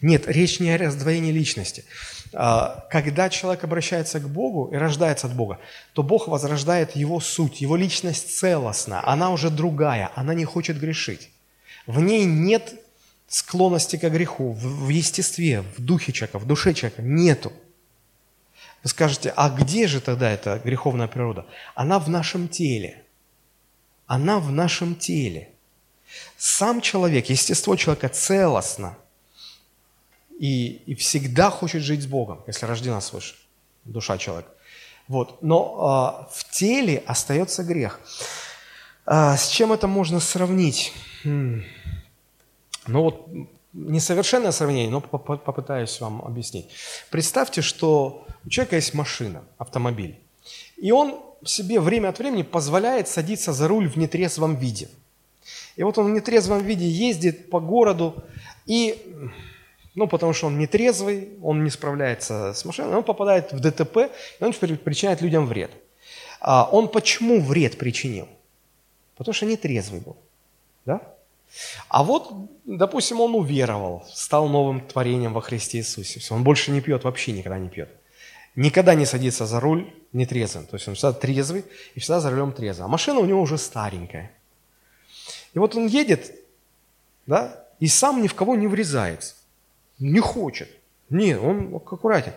[SPEAKER 1] Нет, речь не о раздвоении личности. А, когда человек обращается к Богу и рождается от Бога, то Бог возрождает его суть, его личность целостна, она уже другая, она не хочет грешить. В ней нет склонности к греху в, естестве, в духе человека, в душе человека нету. Вы скажете, а где же тогда эта греховная природа? Она в нашем теле. Она в нашем теле. Сам человек, естество человека целостно и, и всегда хочет жить с Богом, если рождена свыше, душа человека. Вот. Но э, в теле остается грех. А, с чем это можно сравнить? Хм. Ну вот, несовершенное сравнение, но попытаюсь вам объяснить. Представьте, что у человека есть машина, автомобиль, и он себе время от времени позволяет садиться за руль в нетрезвом виде. И вот он в нетрезвом виде ездит по городу, и, ну, потому что он нетрезвый, он не справляется с машиной, он попадает в ДТП, и он причиняет людям вред. А он почему вред причинил? Потому что нетрезвый был. Да? А вот, допустим, он уверовал, стал новым творением во Христе Иисусе. Все, он больше не пьет, вообще никогда не пьет. Никогда не садится за руль нетрезвым. То есть он всегда трезвый и всегда за рулем трезвый. А машина у него уже старенькая. И вот он едет, да, и сам ни в кого не врезается. Не хочет. Нет, он аккуратен.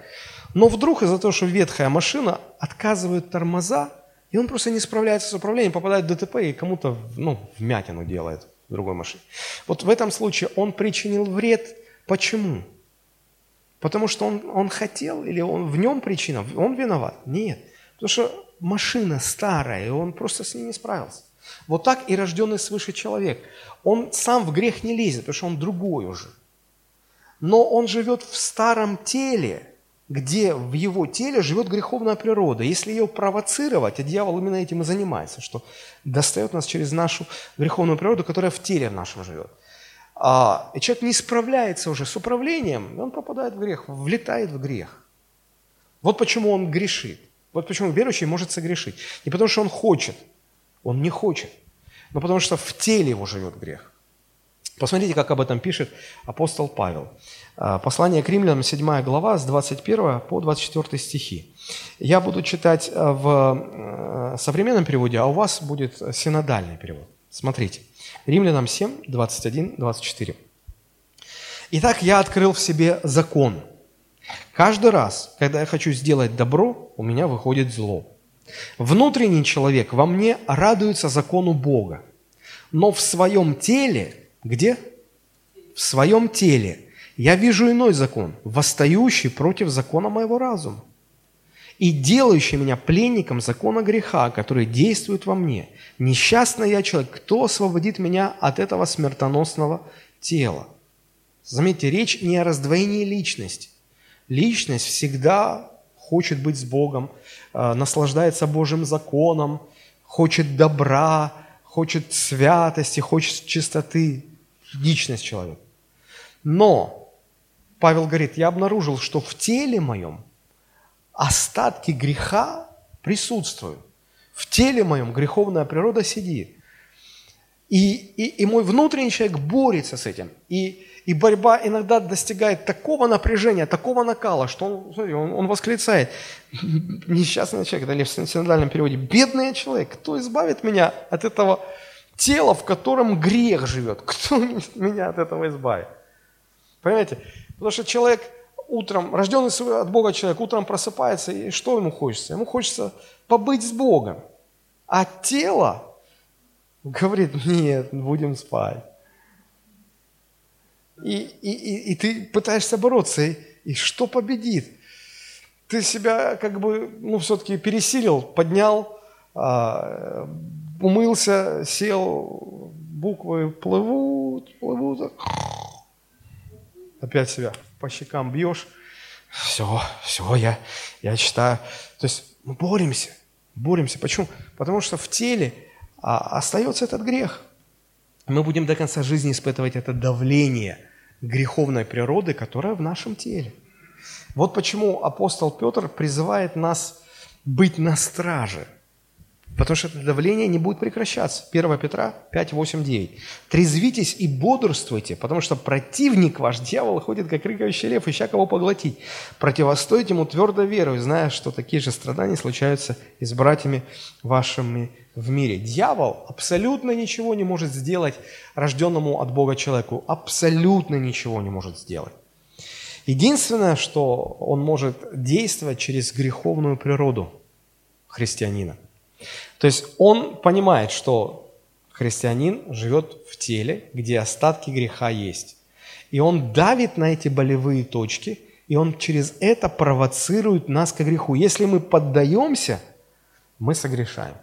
[SPEAKER 1] Но вдруг из-за того, что ветхая машина отказывает тормоза, и он просто не справляется с управлением, попадает в ДТП и кому-то ну, вмятину делает в другой машине. Вот в этом случае он причинил вред. Почему? Потому что он, он хотел или он, в нем причина? Он виноват? Нет. Потому что машина старая, и он просто с ней не справился. Вот так и рожденный свыше человек. Он сам в грех не лезет, потому что он другой уже. Но он живет в старом теле, где в его теле живет греховная природа. Если ее провоцировать, а дьявол именно этим и занимается, что достает нас через нашу греховную природу, которая в теле нашем живет. А, и человек не справляется уже с управлением, он попадает в грех, влетает в грех. Вот почему он грешит. Вот почему верующий может согрешить. Не потому, что он хочет, он не хочет, но потому что в теле его живет грех. Посмотрите, как об этом пишет апостол Павел. А, послание к римлянам, 7 глава, с 21 по 24 стихи. Я буду читать а, в э, современном переводе, а у вас будет синодальный перевод. Смотрите. Римлянам 7, 21, 24. «Итак, я открыл в себе закон. Каждый раз, когда я хочу сделать добро, у меня выходит зло. Внутренний человек во мне радуется закону Бога, но в своем теле где? В своем теле. Я вижу иной закон, восстающий против закона моего разума и делающий меня пленником закона греха, который действует во мне. Несчастный я человек, кто освободит меня от этого смертоносного тела? Заметьте, речь не о раздвоении личности. Личность всегда хочет быть с Богом, э, наслаждается Божьим законом, хочет добра, хочет святости, хочет чистоты личность человека. Но Павел говорит, я обнаружил, что в теле моем остатки греха присутствуют. В теле моем греховная природа сидит. И, и, и мой внутренний человек борется с этим. И, и борьба иногда достигает такого напряжения, такого накала, что он, смотри, он, он восклицает, несчастный человек, или в синодальном переводе, бедный человек, кто избавит меня от этого тело, в котором грех живет. Кто меня от этого избавит? Понимаете? Потому что человек утром, рожденный от Бога человек, утром просыпается, и что ему хочется? Ему хочется побыть с Богом. А тело говорит, нет, будем спать. И, и, и, и ты пытаешься бороться, и, и что победит? Ты себя как бы, ну, все-таки пересилил, поднял, умылся, сел, буквы плывут, плывут. Опять себя по щекам бьешь. Все, все, я, я читаю. То есть мы боремся, боремся. Почему? Потому что в теле а, остается этот грех. Мы будем до конца жизни испытывать это давление греховной природы, которая в нашем теле. Вот почему апостол Петр призывает нас быть на страже – Потому что это давление не будет прекращаться. 1 Петра 5, 8, 9. «Трезвитесь и бодрствуйте, потому что противник ваш, дьявол, ходит, как рыкающий лев, ища кого поглотить. Противостойте ему твердо верой, зная, что такие же страдания случаются и с братьями вашими в мире». Дьявол абсолютно ничего не может сделать рожденному от Бога человеку. Абсолютно ничего не может сделать. Единственное, что он может действовать через греховную природу христианина – то есть он понимает, что христианин живет в теле, где остатки греха есть. И он давит на эти болевые точки, и он через это провоцирует нас к греху. Если мы поддаемся, мы согрешаем.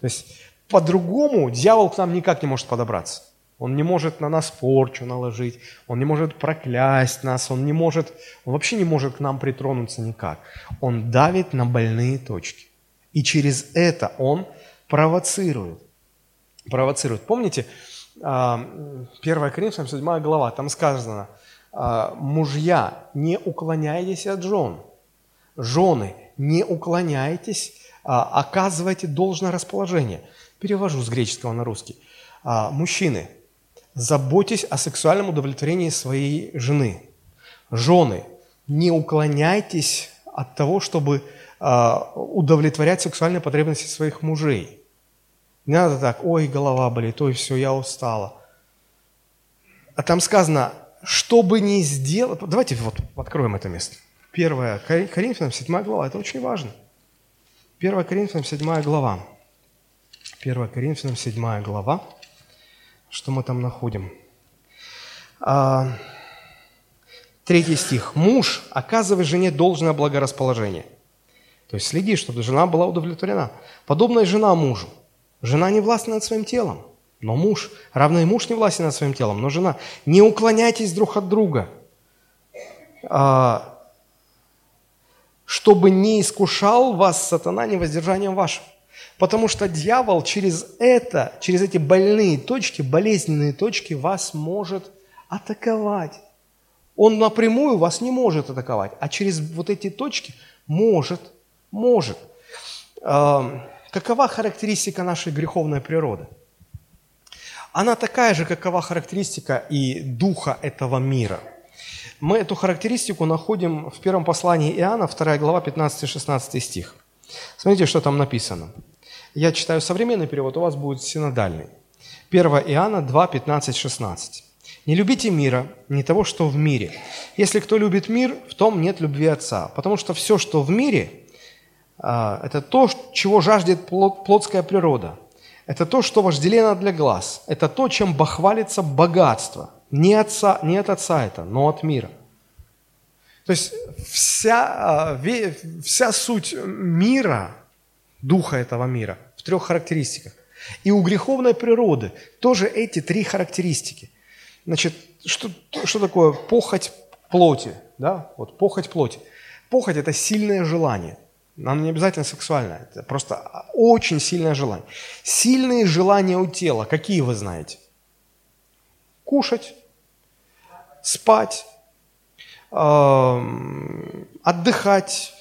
[SPEAKER 1] То есть по-другому дьявол к нам никак не может подобраться. Он не может на нас порчу наложить, он не может проклясть нас, он не может, он вообще не может к нам притронуться никак. Он давит на больные точки. И через это он провоцирует. Провоцирует. Помните, 1 а, Коринфянам 7 глава, там сказано, а, мужья, не уклоняйтесь от жен. Жены, не уклоняйтесь, а, оказывайте должное расположение. Перевожу с греческого на русский. Мужчины, заботьтесь о сексуальном удовлетворении своей жены. Жены, не уклоняйтесь от того, чтобы удовлетворять сексуальные потребности своих мужей. Не надо так, ой, голова болит, ой, все, я устала. А там сказано, что бы ни сделать... Давайте вот откроем это место. 1 Коринфянам 7 глава, это очень важно. 1 Коринфянам 7 глава. 1 Коринфянам 7 глава. Что мы там находим? А, третий стих. «Муж, оказывай жене должное благорасположение, то есть следи, чтобы жена была удовлетворена. Подобная жена мужу. Жена не властна над своим телом, но муж, равно и муж не властен над своим телом, но жена. Не уклоняйтесь друг от друга, а, чтобы не искушал вас сатана невоздержанием вашим. Потому что дьявол через это, через эти больные точки, болезненные точки вас может атаковать. Он напрямую вас не может атаковать, а через вот эти точки может может. Какова характеристика нашей греховной природы? Она такая же, какова характеристика и духа этого мира. Мы эту характеристику находим в первом послании Иоанна, 2 глава, 15-16 стих. Смотрите, что там написано. Я читаю современный перевод, у вас будет синодальный. 1 Иоанна 2, 15, 16. «Не любите мира, не того, что в мире. Если кто любит мир, в том нет любви Отца. Потому что все, что в мире, это то, чего жаждет плотская природа. Это то, что вожделено для глаз. Это то, чем бахвалится богатство. Не, отца, не от отца это, но от мира. То есть вся, а, вся суть мира, духа этого мира, в трех характеристиках. И у греховной природы тоже эти три характеристики. Значит, что, что такое похоть плоти? Да? Вот похоть плоти. Похоть – это сильное желание – нам не обязательно сексуальное, это просто очень сильное желание. Сильные желания у тела, какие вы знаете? Кушать, спать, эм, отдыхать,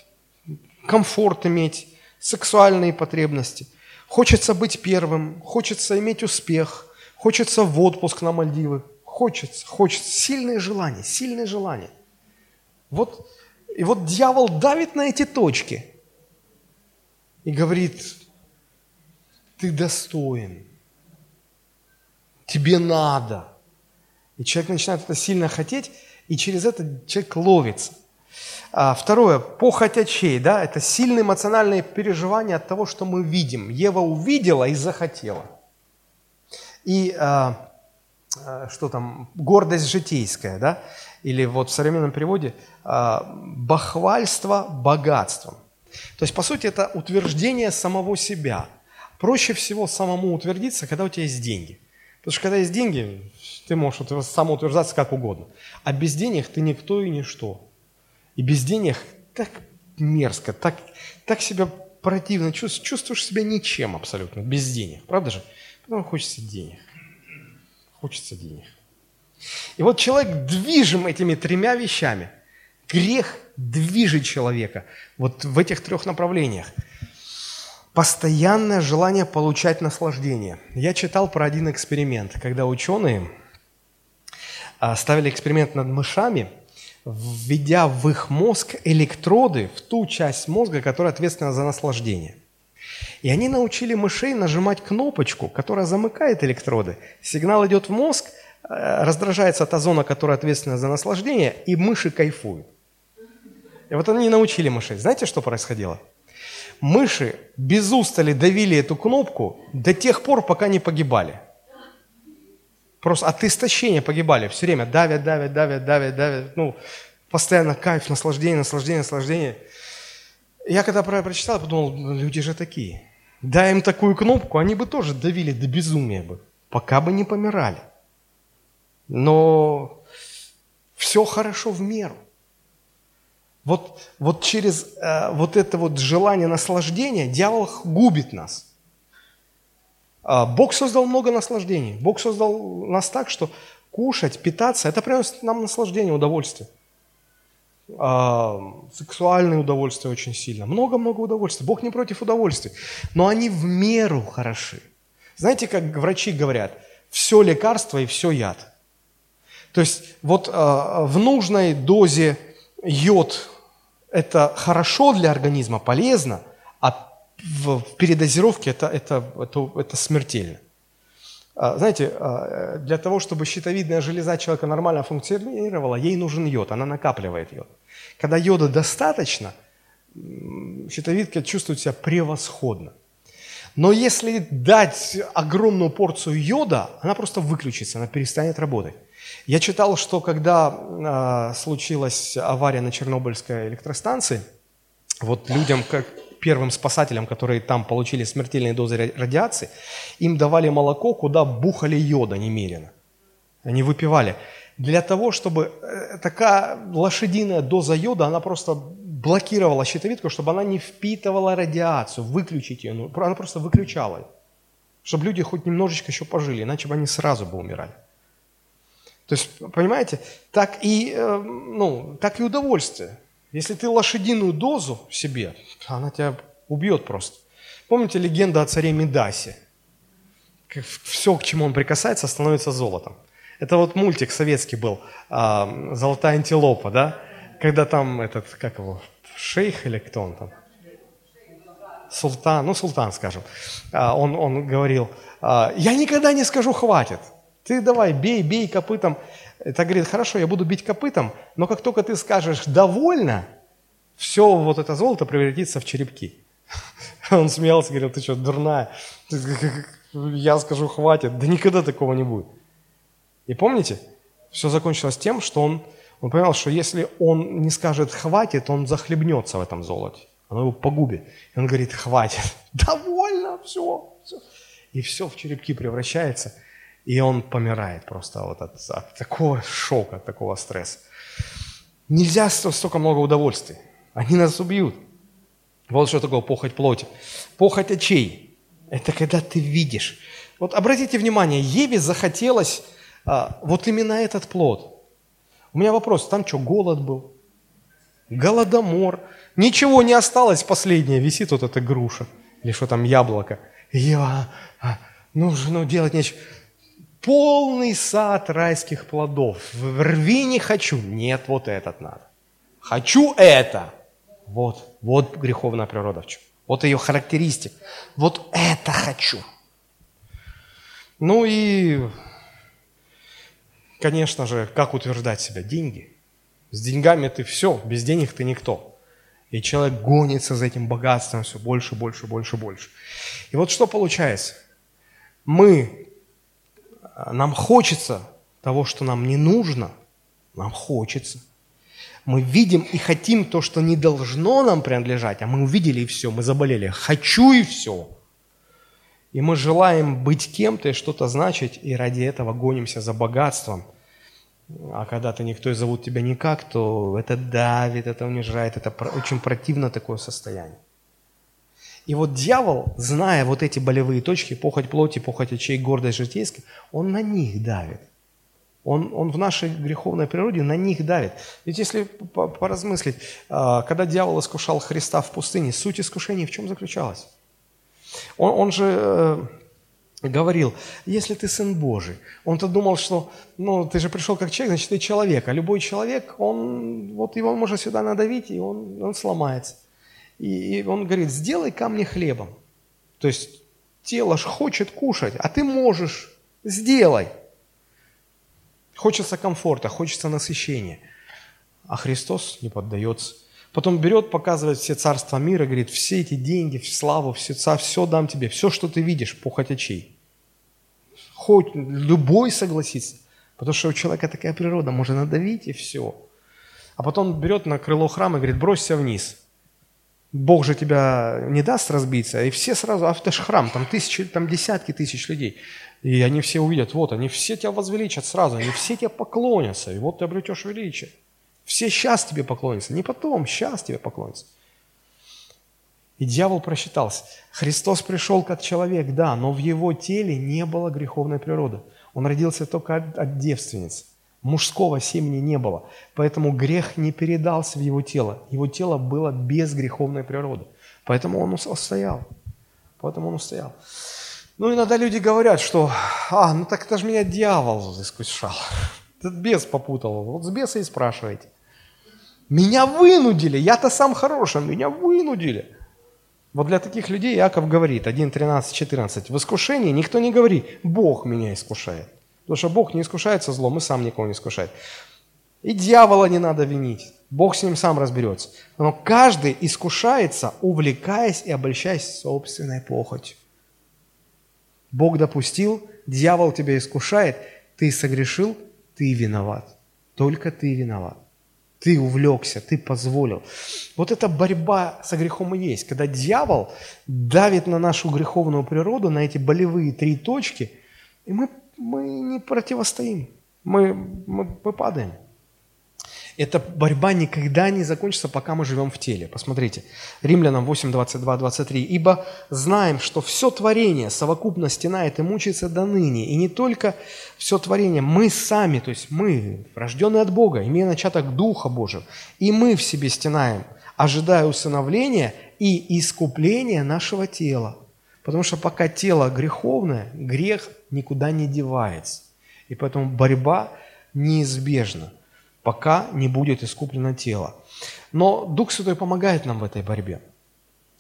[SPEAKER 1] комфорт иметь, сексуальные потребности. Хочется быть первым, хочется иметь успех, хочется в отпуск на Мальдивы. Хочется, хочется. Сильные желания, сильные желания. Вот, и вот дьявол давит на эти точки – и говорит, ты достоин, тебе надо. И человек начинает это сильно хотеть, и через это человек ловится. А, второе, похоть очей, да, это сильные эмоциональные переживания от того, что мы видим. Ева увидела и захотела. И а, а, что там, гордость житейская, да, или вот в современном переводе а, бахвальство богатством. То есть, по сути, это утверждение самого себя. Проще всего самому утвердиться, когда у тебя есть деньги. Потому что когда есть деньги, ты можешь самоутверждаться как угодно. А без денег ты никто и ничто. И без денег так мерзко, так, так себя противно чувствуешь, чувствуешь себя ничем абсолютно, без денег. Правда же? Потому хочется денег. Хочется денег. И вот человек движим этими тремя вещами. Грех движет человека вот в этих трех направлениях. Постоянное желание получать наслаждение. Я читал про один эксперимент, когда ученые а, ставили эксперимент над мышами, введя в их мозг электроды в ту часть мозга, которая ответственна за наслаждение. И они научили мышей нажимать кнопочку, которая замыкает электроды. Сигнал идет в мозг, э, раздражается та зона, которая ответственна за наслаждение, и мыши кайфуют. И вот они научили мышей. Знаете, что происходило? Мыши без устали давили эту кнопку до тех пор, пока не погибали. Просто от истощения погибали. Все время давят, давят, давят, давят, давят. Ну, постоянно кайф, наслаждение, наслаждение, наслаждение. Я когда про прочитал, подумал, «Ну, люди же такие. Дай им такую кнопку, они бы тоже давили до безумия бы, пока бы не помирали. Но все хорошо в меру. Вот, вот через э, вот это вот желание наслаждения дьявол губит нас. А Бог создал много наслаждений. Бог создал нас так, что кушать, питаться, это приносит нам наслаждение, удовольствие. А, сексуальное удовольствие очень сильно. Много-много удовольствия. Бог не против удовольствий. Но они в меру хороши. Знаете, как врачи говорят, все лекарство и все яд. То есть вот а, в нужной дозе йод это хорошо для организма, полезно, а в, передозировке это, это, это, это смертельно. А, знаете, а, для того, чтобы щитовидная железа человека нормально функционировала, ей нужен йод, она накапливает йод. Когда йода достаточно, щитовидка чувствует себя превосходно. Но если дать огромную порцию йода, она просто выключится, она перестанет работать. Я читал, что когда э, случилась авария на Чернобыльской электростанции, вот людям, как первым спасателям, которые там получили смертельные дозы радиации, им давали молоко, куда бухали йода немерено. Они выпивали. Для того, чтобы э, такая лошадиная доза йода, она просто блокировала щитовидку, чтобы она не впитывала радиацию, выключить ее. Ну, она просто выключала. Чтобы люди хоть немножечко еще пожили, иначе бы они сразу бы умирали. То есть, понимаете, так и, э, ну, так и удовольствие. Если ты лошадиную дозу себе, она тебя убьет просто. Помните легенду о царе Медасе? Все, к чему он прикасается, становится золотом. Это вот мультик советский был, а, «Золотая антилопа», да? Когда там этот, как его, шейх или кто он там? Султан, ну султан, скажем. А, он, он говорил, а, я никогда не скажу «хватит». Ты давай, бей, бей копытом. Это говорит, хорошо, я буду бить копытом, но как только ты скажешь «довольно», все вот это золото превратится в черепки. Он смеялся, говорил, ты что, дурная? Я скажу «хватит». Да никогда такого не будет. И помните, все закончилось тем, что он, он понял, что если он не скажет «хватит», он захлебнется в этом золоте. Оно его погубит. И он говорит «хватит». Довольно, все. все. И все в черепки превращается – и он помирает просто вот от, от такого шока, от такого стресса. Нельзя столько много удовольствий. Они нас убьют. Вот что такое похоть плоти. Похоть очей. Это когда ты видишь. Вот обратите внимание, Еве захотелось а, вот именно этот плод. У меня вопрос, там что, голод был? Голодомор. Ничего не осталось, последнее висит вот эта груша. Или что там, яблоко. Я, а, ну, ну, делать нечего полный сад райских плодов. Рви не хочу. Нет, вот этот надо. Хочу это. Вот, вот греховная природа в. Вот ее характеристик. Вот это хочу. Ну и, конечно же, как утверждать себя? Деньги. С деньгами ты все, без денег ты никто. И человек гонится за этим богатством все больше, больше, больше, больше. И вот что получается? Мы нам хочется того, что нам не нужно, нам хочется. Мы видим и хотим то, что не должно нам принадлежать, а мы увидели и все, мы заболели. Хочу и все. И мы желаем быть кем-то и что-то значить, и ради этого гонимся за богатством. А когда ты никто и зовут тебя никак, то это давит, это унижает, это очень противно такое состояние. И вот дьявол, зная вот эти болевые точки, похоть плоти, похоть очей, гордость житейская, он на них давит. Он, он в нашей греховной природе на них давит. Ведь если поразмыслить, а, когда дьявол искушал Христа в пустыне, суть искушения в чем заключалась? Он, он же э, говорил, если ты сын Божий, он-то думал, что, ну, ты же пришел как человек, значит, ты человек, а любой человек, он, вот его можно сюда надавить, и он, он сломается. И, он говорит, сделай камни хлебом. То есть тело ж хочет кушать, а ты можешь, сделай. Хочется комфорта, хочется насыщения. А Христос не поддается. Потом берет, показывает все царства мира, говорит, все эти деньги, славу, все, все дам тебе, все, что ты видишь, похоть очей. Хоть любой согласится, потому что у человека такая природа, можно надавить и все. А потом берет на крыло храма и говорит, бросься вниз. Бог же тебя не даст разбиться, и все сразу, а это же храм, там тысячи, там десятки тысяч людей. И они все увидят, вот, они все тебя возвеличат сразу, они все тебе поклонятся, и вот ты обретешь величие. Все сейчас тебе поклонятся, не потом, сейчас тебе поклонятся. И дьявол просчитался. Христос пришел как человек, да, но в его теле не было греховной природы. Он родился только от, от девственниц. Мужского семени не было. Поэтому грех не передался в его тело. Его тело было без греховной природы. Поэтому он устоял. Поэтому он устоял. Ну, иногда люди говорят, что, а, ну так это же меня дьявол искушал. Этот бес попутал. Вот с беса и спрашиваете. Меня вынудили, я-то сам хороший, меня вынудили. Вот для таких людей Иаков говорит, 1, 13, 14, в искушении никто не говорит, Бог меня искушает. Потому что Бог не искушается злом и сам никого не искушает. И дьявола не надо винить. Бог с ним сам разберется. Но каждый искушается, увлекаясь и обольщаясь собственной похотью. Бог допустил, дьявол тебя искушает, ты согрешил, ты виноват. Только ты виноват. Ты увлекся, ты позволил. Вот эта борьба со грехом и есть, когда дьявол давит на нашу греховную природу, на эти болевые три точки, и мы, мы не противостоим, мы, мы, мы падаем. Эта борьба никогда не закончится, пока мы живем в теле. Посмотрите, Римлянам 8, 22, 23. «Ибо знаем, что все творение совокупно стенает и мучается до ныне, и не только все творение, мы сами, то есть мы, рожденные от Бога, имея начаток Духа Божьего, и мы в себе стенаем, ожидая усыновления и искупления нашего тела». Потому что пока тело греховное, грех никуда не девается. И поэтому борьба неизбежна пока не будет искуплено тело. Но Дух Святой помогает нам в этой борьбе.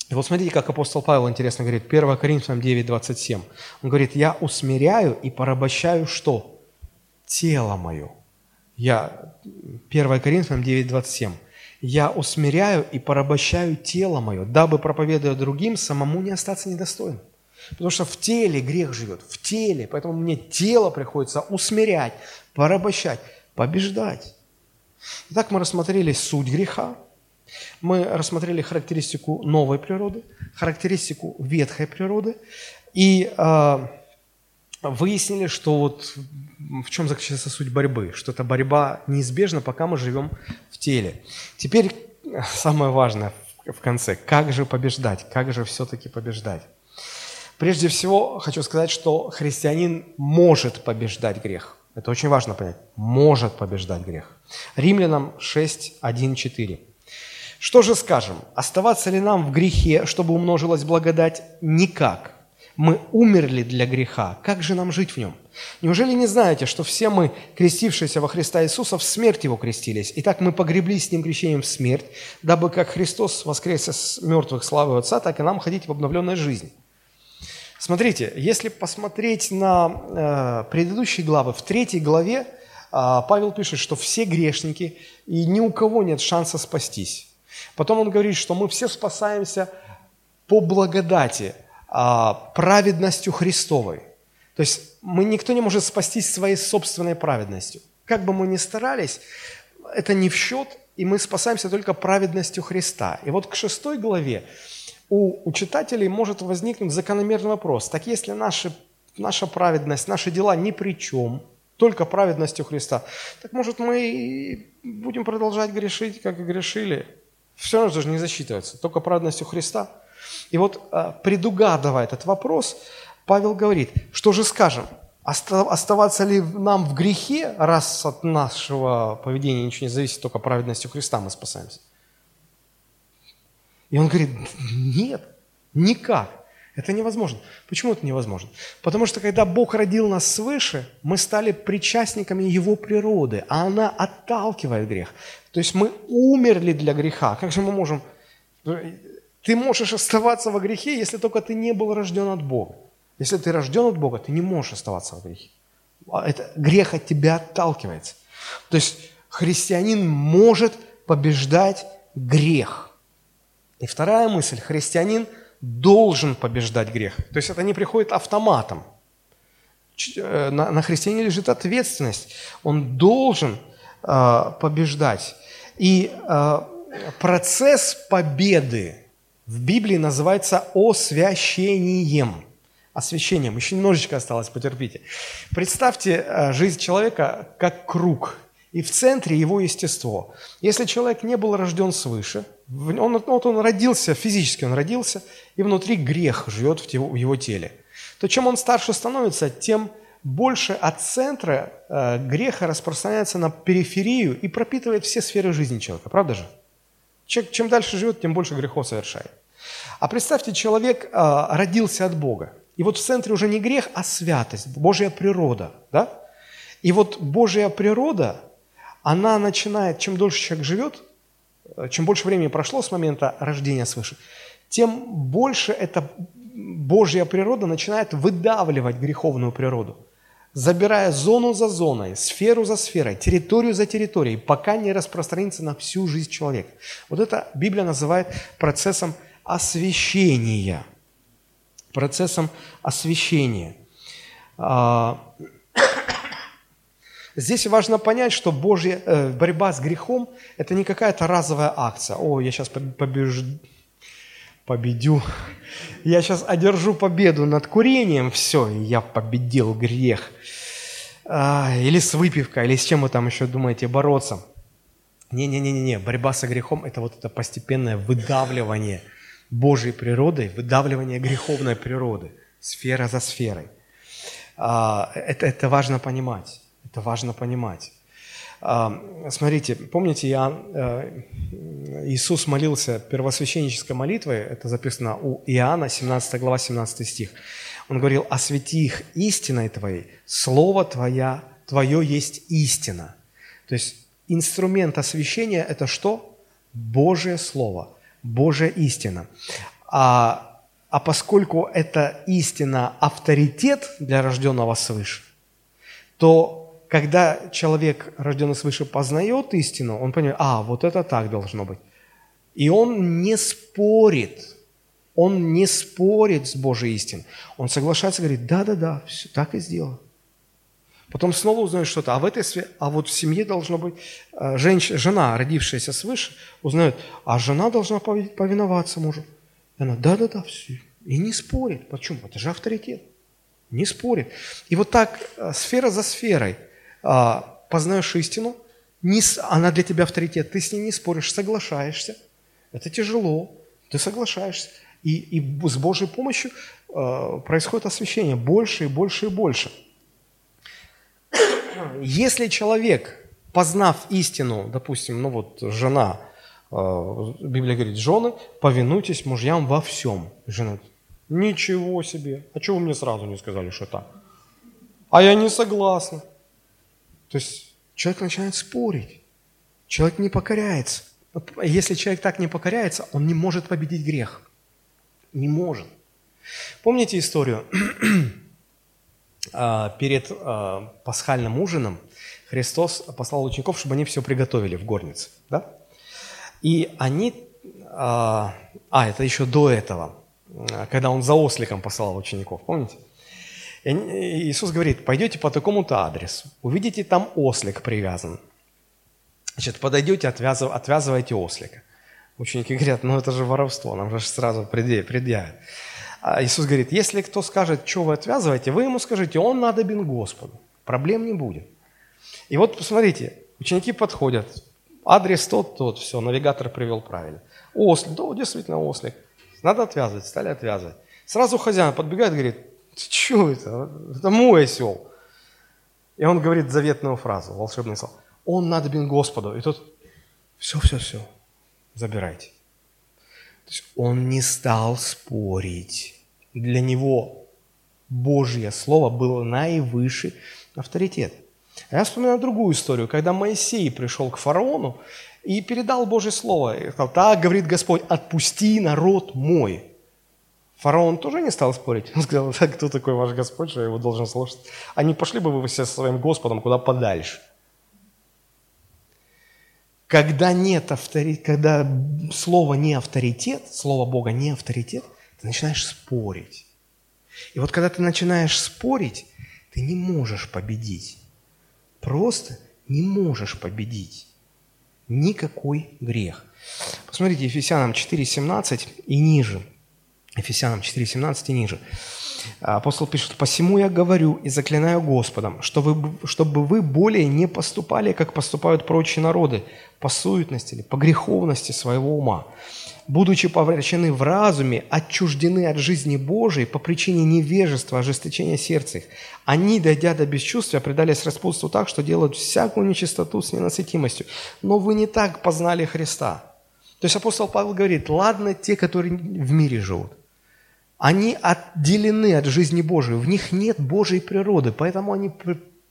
[SPEAKER 1] И вот смотрите, как апостол Павел интересно говорит, 1 Коринфянам 9, 27. Он говорит, я усмиряю и порабощаю что? Тело мое. Я, 1 Коринфянам 9, 27. Я усмиряю и порабощаю тело мое, дабы, проповедуя другим, самому не остаться недостойным. Потому что в теле грех живет, в теле, поэтому мне тело приходится усмирять, порабощать, побеждать. Итак, мы рассмотрели суть греха, мы рассмотрели характеристику новой природы, характеристику ветхой природы и э, выяснили, что вот в чем заключается суть борьбы, что эта борьба неизбежна, пока мы живем в теле. Теперь самое важное в конце, как же побеждать, как же все-таки побеждать. Прежде всего, хочу сказать, что христианин может побеждать грех. Это очень важно понять. Может побеждать грех. Римлянам 6, 1, 4. Что же скажем? Оставаться ли нам в грехе, чтобы умножилась благодать? Никак. Мы умерли для греха. Как же нам жить в нем? Неужели не знаете, что все мы, крестившиеся во Христа Иисуса, в смерть Его крестились? Итак, мы погреблись с Ним крещением в смерть, дабы как Христос воскрес из мертвых славы Отца, так и нам ходить в обновленной жизни. Смотрите, если посмотреть на э, предыдущие главы, в третьей главе э, Павел пишет, что все грешники, и ни у кого нет шанса спастись. Потом он говорит, что мы все спасаемся по благодати, праведностью Христовой. То есть мы, никто не может спастись своей собственной праведностью. Как бы мы ни старались, это не в счет, и мы спасаемся только праведностью Христа. И вот к шестой главе у, у читателей может возникнуть закономерный вопрос. Так если наши, наша праведность, наши дела ни при чем, только праведностью Христа, так может мы будем продолжать грешить, как и грешили? Все равно же не засчитывается, только праведностью Христа. И вот а, предугадывая этот вопрос, Павел говорит, что же скажем, оставаться ли нам в грехе, раз от нашего поведения ничего не зависит, только праведностью Христа мы спасаемся? И он говорит, нет, никак. Это невозможно. Почему это невозможно? Потому что когда Бог родил нас свыше, мы стали причастниками Его природы, а она отталкивает грех. То есть мы умерли для греха. Как же мы можем... Ты можешь оставаться во грехе, если только ты не был рожден от Бога. Если ты рожден от Бога, ты не можешь оставаться во грехе. А это, грех от тебя отталкивается. То есть христианин может побеждать грех. И вторая мысль. Христианин – должен побеждать грех. То есть это не приходит автоматом. Э, на, на христиане лежит ответственность. Он должен э, побеждать. И э, процесс победы в Библии называется освящением. Освящением. Еще немножечко осталось, потерпите. Представьте э, жизнь человека как круг, и в центре его естество. Если человек не был рожден свыше – он, вот он родился, физически он родился, и внутри грех живет в его, теле. То чем он старше становится, тем больше от центра э, греха распространяется на периферию и пропитывает все сферы жизни человека. Правда же? Человек, чем дальше живет, тем больше грехов совершает. А представьте, человек э, родился от Бога. И вот в центре уже не грех, а святость, Божья природа. Да? И вот Божья природа, она начинает, чем дольше человек живет, Э, чем больше времени прошло с момента рождения свыше, тем больше эта Божья природа начинает выдавливать греховную природу, забирая зону за зоной, сферу за сферой, территорию за территорией, пока не распространится на всю жизнь человека. Вот это Библия называет процессом освящения. Процессом освящения. А, Здесь важно понять, что Божья э, борьба с грехом – это не какая-то разовая акция. О, я сейчас побежд... победю, я сейчас одержу победу над курением, все, я победил грех. А, или с выпивкой, или с чем вы там еще думаете бороться. Не-не-не-не, борьба со грехом – это вот это постепенное выдавливание Божьей природы, выдавливание греховной природы, сфера за сферой. А, это, это важно понимать. Это важно понимать. А, смотрите, помните, Иоанн, э, Иисус молился первосвященнической молитвой, это записано у Иоанна, 17 глава, 17 стих. Он говорил, освети их истиной Твоей, Слово Твоя, Твое есть истина. То есть инструмент освящения – это что? Божье Слово, Божья истина. А, а поскольку это истина авторитет для рожденного свыше, то когда человек, рожденный свыше, познает истину, он понимает, а, вот это так должно быть. И он не спорит, он не спорит с Божьей истиной. Он соглашается, говорит, да-да-да, все, так и сделал. Потом снова узнает что-то, а в этой сфере, а вот в семье должно быть, э, женщина, жена, родившаяся свыше, узнает, а жена должна повиноваться мужу. И она, да-да-да, все. И не спорит. Почему? Это же авторитет. Не спорит. И вот так э, сфера за сферой – познаешь истину, она для тебя авторитет, ты с ней не споришь, соглашаешься. Это тяжело, ты соглашаешься. И, и с Божьей помощью э, происходит освящение больше и больше и больше. Если человек, познав истину, допустим, ну вот жена, э, Библия говорит, жены, повинуйтесь мужьям во всем. Жена, ничего себе, а чего вы мне сразу не сказали, что так? А я не согласна. То есть человек начинает спорить, человек не покоряется. Если человек так не покоряется, он не может победить грех. Не может. Помните историю? А, перед а, пасхальным ужином Христос послал учеников, чтобы они все приготовили в горнице. Да? И они... А, а, это еще до этого, когда он за осликом послал учеников, помните? Иисус говорит, пойдете по такому-то адресу, увидите там ослик привязан. Значит, подойдете, отвязыв, отвязывайте ослика. Ученики говорят, ну это же воровство, нам же сразу предъявят. А Иисус говорит, если кто скажет, что вы отвязываете, вы ему скажите, он надобен Господу, проблем не будет. И вот посмотрите, ученики подходят, адрес тот, тот, все, навигатор привел правильно. Ослик, да, действительно ослик. Надо отвязывать, стали отвязывать. Сразу хозяин подбегает и говорит, что это? Это мой осел. И он говорит заветную фразу, волшебный слово. Он надобен Господу. И тут все, все, все, забирайте. То есть он не стал спорить. Для него Божье Слово было наивысший авторитет. А я вспоминаю другую историю, когда Моисей пришел к фараону и передал Божье Слово. И сказал, так говорит Господь, отпусти народ мой. Фараон тоже не стал спорить. Он сказал, так кто такой ваш Господь, что я его должен слушать? А не пошли бы вы все со своим Господом куда подальше? Когда нет авторитета, когда слово не авторитет, слово Бога не авторитет, ты начинаешь спорить. И вот когда ты начинаешь спорить, ты не можешь победить. Просто не можешь победить. Никакой грех. Посмотрите, Ефесянам 4.17 и ниже. Ефесянам 4.17 и ниже. Апостол пишет, «Посему я говорю и заклинаю Господом, чтобы, чтобы вы более не поступали, как поступают прочие народы, по суетности или по греховности своего ума, будучи повращены в разуме, отчуждены от жизни Божией по причине невежества, ожесточения сердца их. Они, дойдя до бесчувствия, предались распутству так, что делают всякую нечистоту с ненасытимостью. Но вы не так познали Христа». То есть апостол Павел говорит, ладно те, которые в мире живут – они отделены от жизни Божией, в них нет Божьей природы, поэтому они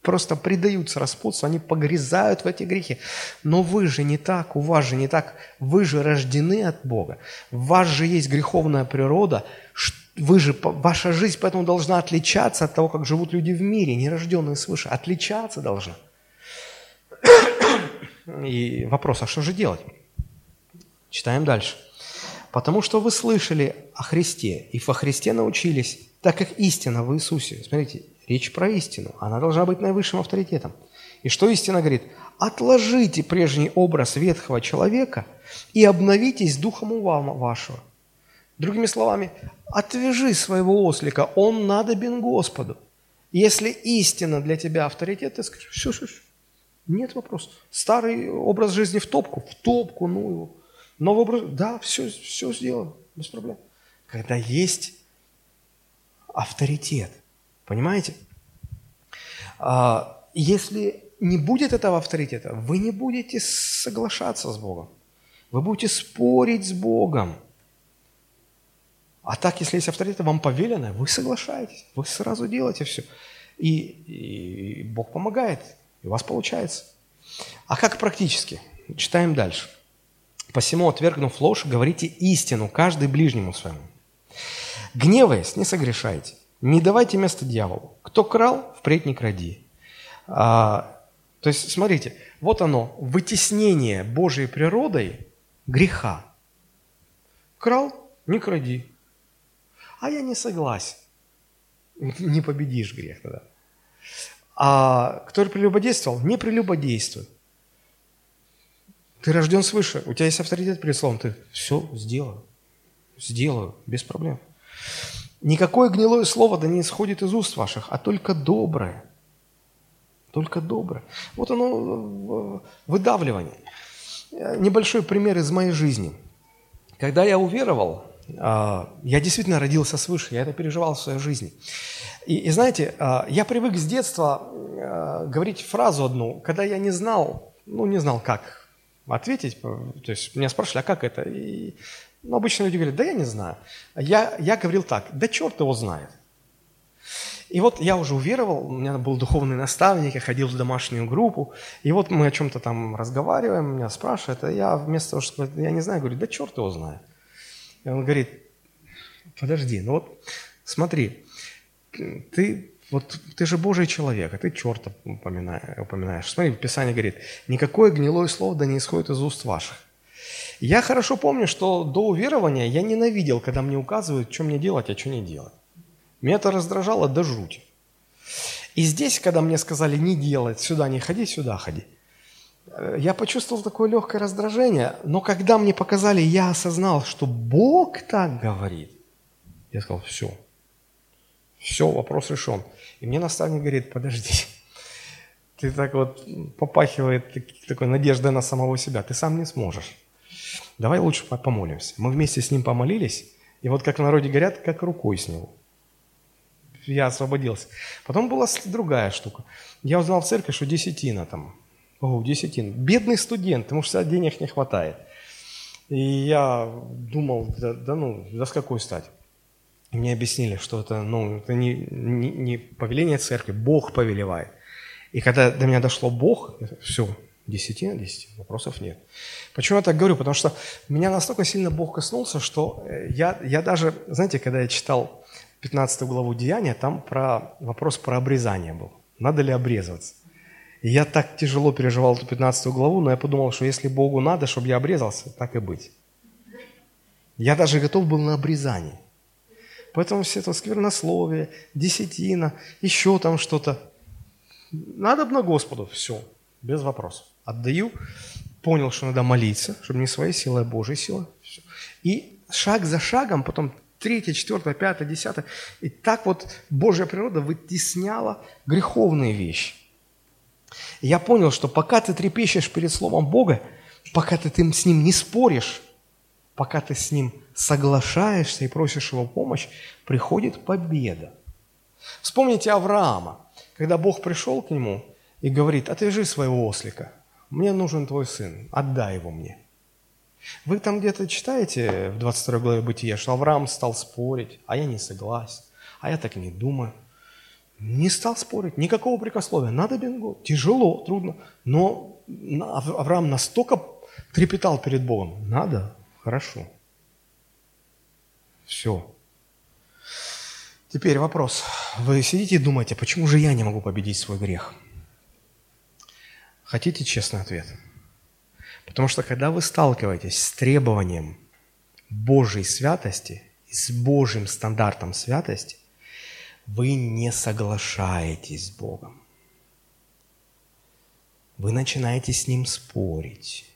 [SPEAKER 1] просто предаются распутству, они погрязают в эти грехи. Но вы же не так, у вас же не так, вы же рождены от Бога, в вас же есть греховная природа, вы же, ваша жизнь поэтому должна отличаться от того, как живут люди в мире, нерожденные свыше, отличаться должна. И вопрос, а что же делать? Читаем дальше. Потому что вы слышали о Христе и во Христе научились, так как истина в Иисусе. Смотрите, речь про истину. Она должна быть наивысшим авторитетом. И что истина говорит? Отложите прежний образ ветхого человека и обновитесь духом ума вашего. Другими словами, отвяжи своего ослика, он надобен Господу. Если истина для тебя авторитет, ты скажешь, все, все, все, нет вопросов. Старый образ жизни в топку, в топку, ну его. Новый образ, да, все, все сделано, без проблем. Когда есть авторитет, понимаете? А, если не будет этого авторитета, вы не будете соглашаться с Богом. Вы будете спорить с Богом. А так, если есть авторитет, вам повелено, вы соглашаетесь, вы сразу делаете все. И, и Бог помогает, и у вас получается. А как практически? Читаем дальше. Посему, отвергнув ложь, говорите истину, каждый ближнему своему. Гневаясь, не согрешайте. Не давайте место дьяволу. Кто крал, впредь не кради. А, то есть, смотрите, вот оно, вытеснение Божьей природой греха. Крал, не кради. А я не согласен. Не победишь грех тогда. А кто прелюбодействовал, не прелюбодействуй. Ты рожден свыше, у тебя есть авторитет перед словом, ты все сделаю, сделаю, без проблем. Никакое гнилое слово да не исходит из уст ваших, а только доброе. Только доброе. Вот оно, выдавливание. Небольшой пример из моей жизни. Когда я уверовал, я действительно родился свыше, я это переживал в своей жизни. И, и знаете, я привык с детства говорить фразу одну, когда я не знал, ну не знал как, ответить. То есть меня спрашивали, а как это? И, ну, обычно люди говорят, да я не знаю. Я, я говорил так, да черт его знает. И вот я уже уверовал, у меня был духовный наставник, я ходил в домашнюю группу, и вот мы о чем-то там разговариваем, меня спрашивают, а я вместо того, чтобы я не знаю, говорю, да черт его знает. И он говорит, подожди, ну вот смотри, ты вот ты же Божий человек, а ты черта упоминаешь. Смотри, Писание говорит, никакое гнилое слово да не исходит из уст ваших. Я хорошо помню, что до уверования я ненавидел, когда мне указывают, что мне делать, а что не делать. Меня это раздражало до жути. И здесь, когда мне сказали не делать, сюда не ходи, сюда ходи, э, я почувствовал такое легкое раздражение, но когда мне показали, я осознал, что Бог так говорит, я сказал, все, все, вопрос решен. И мне наставник говорит, подожди, ты так вот попахивает такой надеждой на самого себя, ты сам не сможешь. Давай лучше помолимся. Мы вместе с ним помолились, и вот как в народе говорят, как рукой с него. Я освободился. Потом была другая штука. Я узнал в церкви, что десятина там. О, десятина. Бедный студент, ему что денег не хватает. И я думал, да, да ну, да с какой стать? И мне объяснили, что это, ну, это не, не, не повеление церкви, Бог повелевает. И когда до меня дошло Бог, все, десятина, десяти, вопросов нет. Почему я так говорю? Потому что меня настолько сильно Бог коснулся, что э, я, я даже, знаете, когда я читал 15 главу Деяния, там про вопрос про обрезание был. Надо ли обрезываться? И я так тяжело переживал эту 15 главу, но я подумал, что если Богу надо, чтобы я обрезался, так и быть. Я даже готов был на обрезание. Поэтому все это сквернословие, десятина, еще там что-то. Надо на Господу, все, без вопросов. Отдаю, понял, что надо молиться, чтобы не своей силой, а Божьей силой. Все. И шаг за шагом, потом третье, четвертое, пятое, десятое. И так вот Божья природа вытесняла греховные вещи. И я понял, что пока ты трепещешь перед Словом Бога, пока ты с Ним не споришь, пока ты с Ним соглашаешься и просишь Его помощь, приходит победа. Вспомните Авраама, когда Бог пришел к нему и говорит, отвяжи своего ослика, мне нужен твой сын, отдай его мне. Вы там где-то читаете в 22 главе Бытия, что Авраам стал спорить, а я не согласен, а я так не думаю. Не стал спорить, никакого прикословия. Надо бенгу. Тяжело, трудно. Но Авраам настолько трепетал перед Богом. Надо, хорошо. Все. Теперь вопрос. Вы сидите и думаете, почему же я не могу победить свой грех? Хотите честный ответ? Потому что когда вы сталкиваетесь с требованием Божьей святости с Божьим стандартом святости, вы не соглашаетесь с Богом. Вы начинаете с Ним спорить.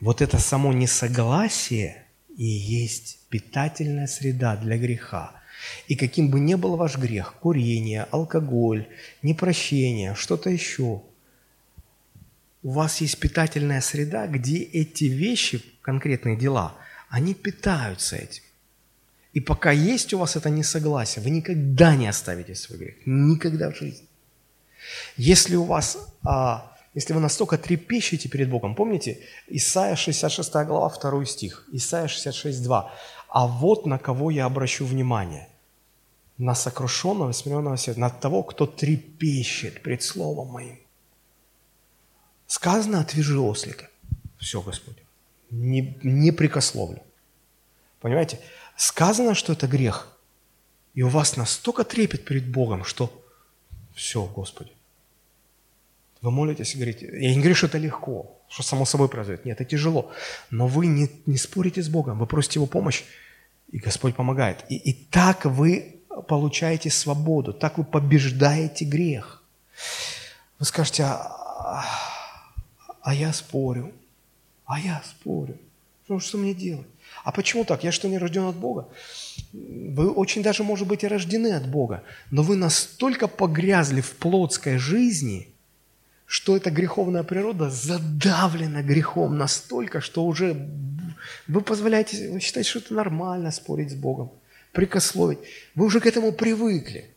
[SPEAKER 1] Вот это само несогласие и есть питательная среда для греха. И каким бы ни был ваш грех, курение, алкоголь, непрощение, что-то еще, у вас есть питательная среда, где эти вещи, конкретные дела, они питаются этим. И пока есть у вас это несогласие, вы никогда не оставите свой грех. Никогда в жизни. Если у вас, а, если вы настолько трепещете перед Богом, помните, Исайя 66 глава, 2 стих, Исайя 66, 2. «А вот на кого я обращу внимание, на сокрушенного, смиренного сердца, на того, кто трепещет пред Словом Моим». Сказано, отвяжи ослика. Все, Господь. Не, не прикословлю. Понимаете? Сказано, что это грех. И у вас настолько трепет перед Богом, что все, Господи. Вы молитесь и говорите, я не говорю, что это легко, что само собой произойдет. Нет, это тяжело. Но вы не, не спорите с Богом, вы просите Его помощь, и Господь помогает. И, и так вы получаете свободу, так вы побеждаете грех. Вы скажете, а, а я спорю, а я спорю. Что, что мне делать? А почему так? Я что, не рожден от Бога? Вы очень даже, может быть, и рождены от Бога, но вы настолько погрязли в плотской жизни, что эта греховная природа задавлена грехом настолько, что уже вы позволяете, вы считаете, что это нормально спорить с Богом, прикословить. Вы уже к этому привыкли.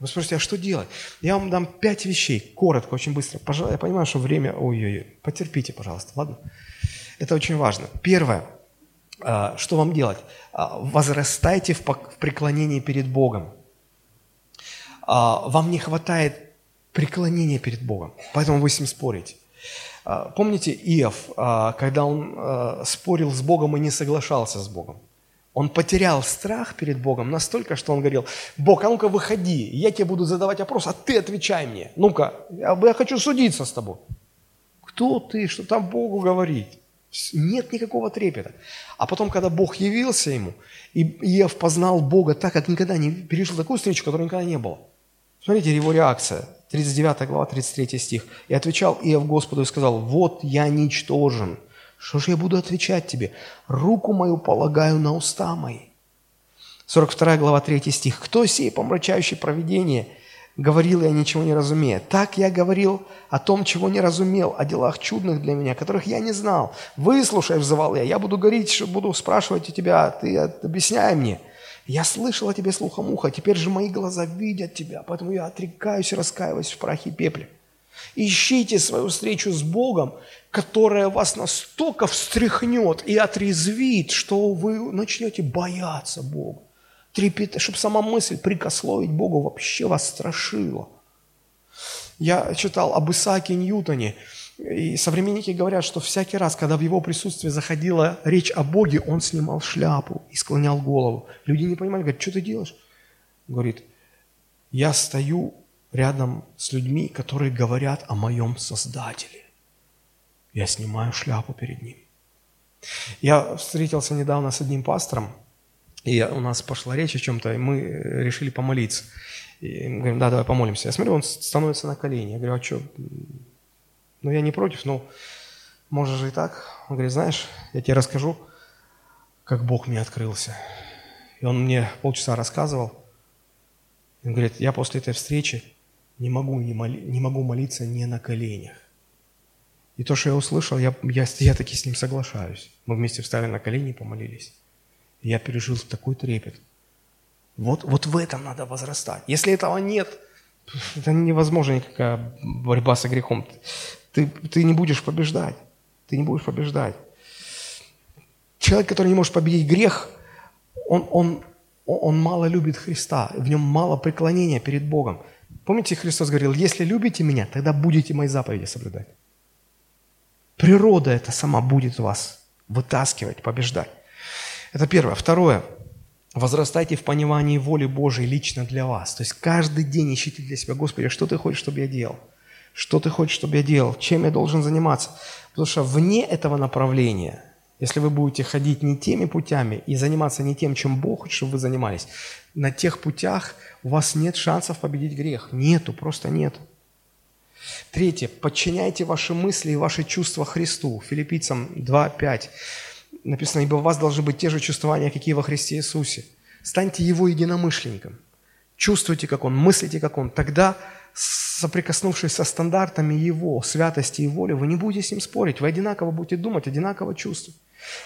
[SPEAKER 1] Вы спросите, а что делать? Я вам дам пять вещей, коротко, очень быстро. Пожалуйста, я понимаю, что время, ой-ой-ой, потерпите, пожалуйста, ладно? Это очень важно. Первое – а, что вам делать? А, возрастайте в преклонении перед Богом. А, вам не хватает преклонения перед Богом, поэтому вы с ним спорите. Помните Иов, когда он спорил с Богом и не соглашался с Богом? Он потерял страх перед Богом настолько, что он говорил, Бог, а ну-ка выходи, я тебе буду задавать вопрос, а ты отвечай мне. Ну-ка, я, я хочу судиться с тобой. Кто ты, что там Богу говорить? Нет никакого трепета. А потом, когда Бог явился ему, и Иов познал Бога так, как никогда не пережил такую встречу, которой никогда не было. Смотрите его реакция. 39 глава, 33 стих. «И отвечал Иов Господу и сказал, вот я ничтожен. Что же я буду отвечать тебе? Руку мою полагаю на уста мои». 42 глава, 3 стих. «Кто сей, помрачающий провидение, говорил я, ничего не разумея. Так я говорил о том, чего не разумел, о делах чудных для меня, которых я не знал. Выслушай, взывал я, я буду говорить, буду спрашивать у тебя, ты объясняй мне. Я слышал о тебе слухом уха, теперь же мои глаза видят тебя, поэтому я отрекаюсь и раскаиваюсь в прахе и пепле. Ищите свою встречу с Богом, которая вас настолько встряхнет и отрезвит, что вы начнете бояться Бога. трепет, чтобы сама мысль прикословить Богу вообще вас страшила. Я читал об Исааке Ньютоне, и современники говорят, что всякий раз, когда в его присутствии заходила речь о Боге, он снимал шляпу и склонял голову. Люди не понимали, говорят, что ты делаешь? Говорит, я стою рядом с людьми, которые говорят о моем Создателе. Я снимаю шляпу перед ним. Я встретился недавно с одним пастором, и у нас пошла речь о чем-то, и мы решили помолиться. И мы говорим, да, давай помолимся. Я смотрю, он становится на колени. Я говорю, а что? Ну, я не против, но можешь же и так. Он говорит, знаешь, я тебе расскажу, как Бог мне открылся. И он мне полчаса рассказывал. Он говорит, я после этой встречи не могу, не, моли, не могу молиться не на коленях. И то, что я услышал, я, я, я таки с ним соглашаюсь. Мы вместе встали на колени и помолились. Я пережил такой трепет. Вот, вот в этом надо возрастать. Если этого нет, это невозможно никакая борьба со грехом. Ты, ты не будешь побеждать. Ты не будешь побеждать. Человек, который не может победить грех, он, он, он мало любит Христа, в нем мало преклонения перед Богом. Помните, Христос говорил, если любите меня, тогда будете мои заповеди соблюдать. Природа это сама будет вас вытаскивать, побеждать. Это первое. Второе. Возрастайте в понимании воли Божией лично для вас. То есть каждый день ищите для себя, Господи, что Ты хочешь, чтобы я делал? Что Ты хочешь, чтобы я делал? Чем я должен заниматься? Потому что вне этого направления, если вы будете ходить не теми путями и заниматься не тем, чем Бог хочет, чтобы вы занимались, на тех путях у вас нет шансов победить грех. Нету, просто нет. Третье. Подчиняйте ваши мысли и ваши чувства Христу. Филиппийцам 2.5 написано, ибо у вас должны быть те же чувствования, какие во Христе Иисусе. Станьте Его единомышленником. Чувствуйте, как Он, мыслите, как Он. Тогда, соприкоснувшись со стандартами Его, святости и воли, вы не будете с Ним спорить. Вы одинаково будете думать, одинаково чувствовать.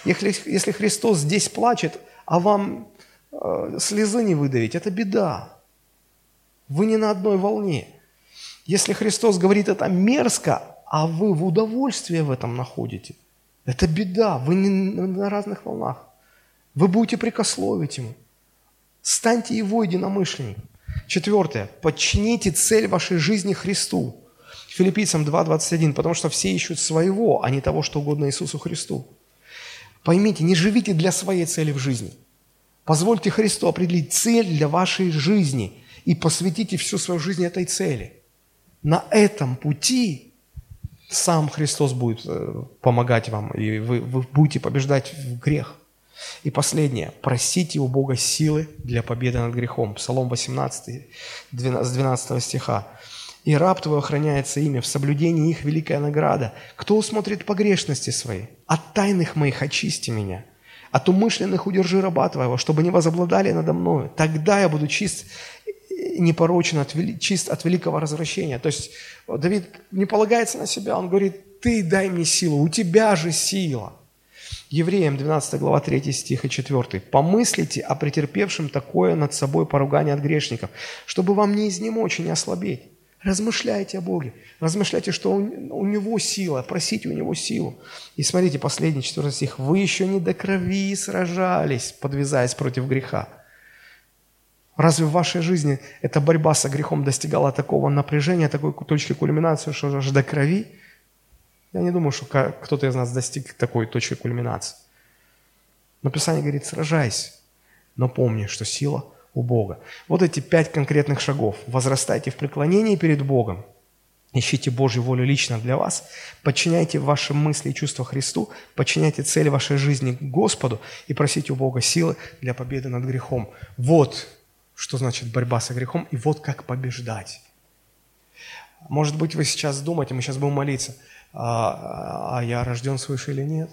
[SPEAKER 1] Если, если Христос здесь плачет, а вам э, слезы не выдавить, это беда. Вы не на одной волне. Если Христос говорит это мерзко, а вы в удовольствие в этом находите – это беда, вы не на разных волнах. Вы будете прикословить ему. Станьте его единомышленником. Четвертое. Подчините цель вашей жизни Христу. Филиппийцам 2.21. Потому что все ищут своего, а не того, что угодно Иисусу Христу. Поймите, не живите для своей цели в жизни. Позвольте Христу определить цель для вашей жизни и посвятите всю свою жизнь этой цели. На этом пути сам Христос будет э, помогать вам, и вы, вы будете побеждать в грех. И последнее. Просите у Бога силы для победы над грехом. Псалом 18, 12, 12 стиха. «И раб твой охраняется ими, в соблюдении их великая награда. Кто усмотрит погрешности свои? От тайных моих очисти меня, от умышленных удержи раба твоего, чтобы не возобладали надо мною. Тогда я буду чист непорочен, от, чист от великого развращения. То есть Давид не полагается на себя, он говорит, ты дай мне силу, у тебя же сила. Евреям 12 глава 3 стих и 4. «Помыслите о претерпевшем такое над собой поругание от грешников, чтобы вам не изнемочь и не ослабеть. Размышляйте о Боге, размышляйте, что у, Него сила, просите у Него силу. И смотрите, последний 4 стих. «Вы еще не до крови сражались, подвязаясь против греха, Разве в вашей жизни эта борьба со грехом достигала такого напряжения, такой точки кульминации, что аж до крови? Я не думаю, что кто-то из нас достиг такой точки кульминации. Но Писание говорит, сражайся, но помни, что сила у Бога. Вот эти пять конкретных шагов. Возрастайте в преклонении перед Богом, Ищите Божью волю лично для вас, подчиняйте ваши мысли и чувства Христу, подчиняйте цели вашей жизни Господу и просите у Бога силы для победы над грехом. Вот что значит борьба со грехом, и вот как побеждать. Может быть, вы сейчас думаете, мы сейчас будем молиться, а, а я рожден свыше или нет?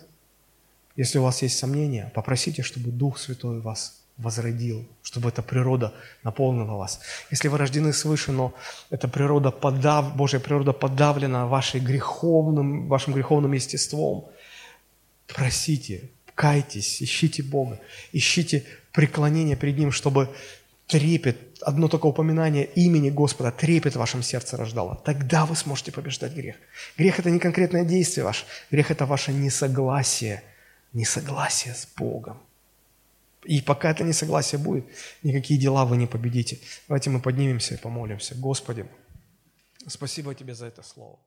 [SPEAKER 1] Если у вас есть сомнения, попросите, чтобы Дух Святой вас возродил, чтобы эта природа наполнила вас. Если вы рождены свыше, но эта природа подав, Божья природа подавлена вашей греховным, вашим греховным естеством, просите, кайтесь, ищите Бога, ищите преклонение перед Ним, чтобы трепет, одно только упоминание имени Господа, трепет в вашем сердце рождало. Тогда вы сможете побеждать грех. Грех – это не конкретное действие ваше. Грех – это ваше несогласие, несогласие с Богом. И пока это несогласие будет, никакие дела вы не победите. Давайте мы поднимемся и помолимся. Господи, спасибо Тебе за это слово.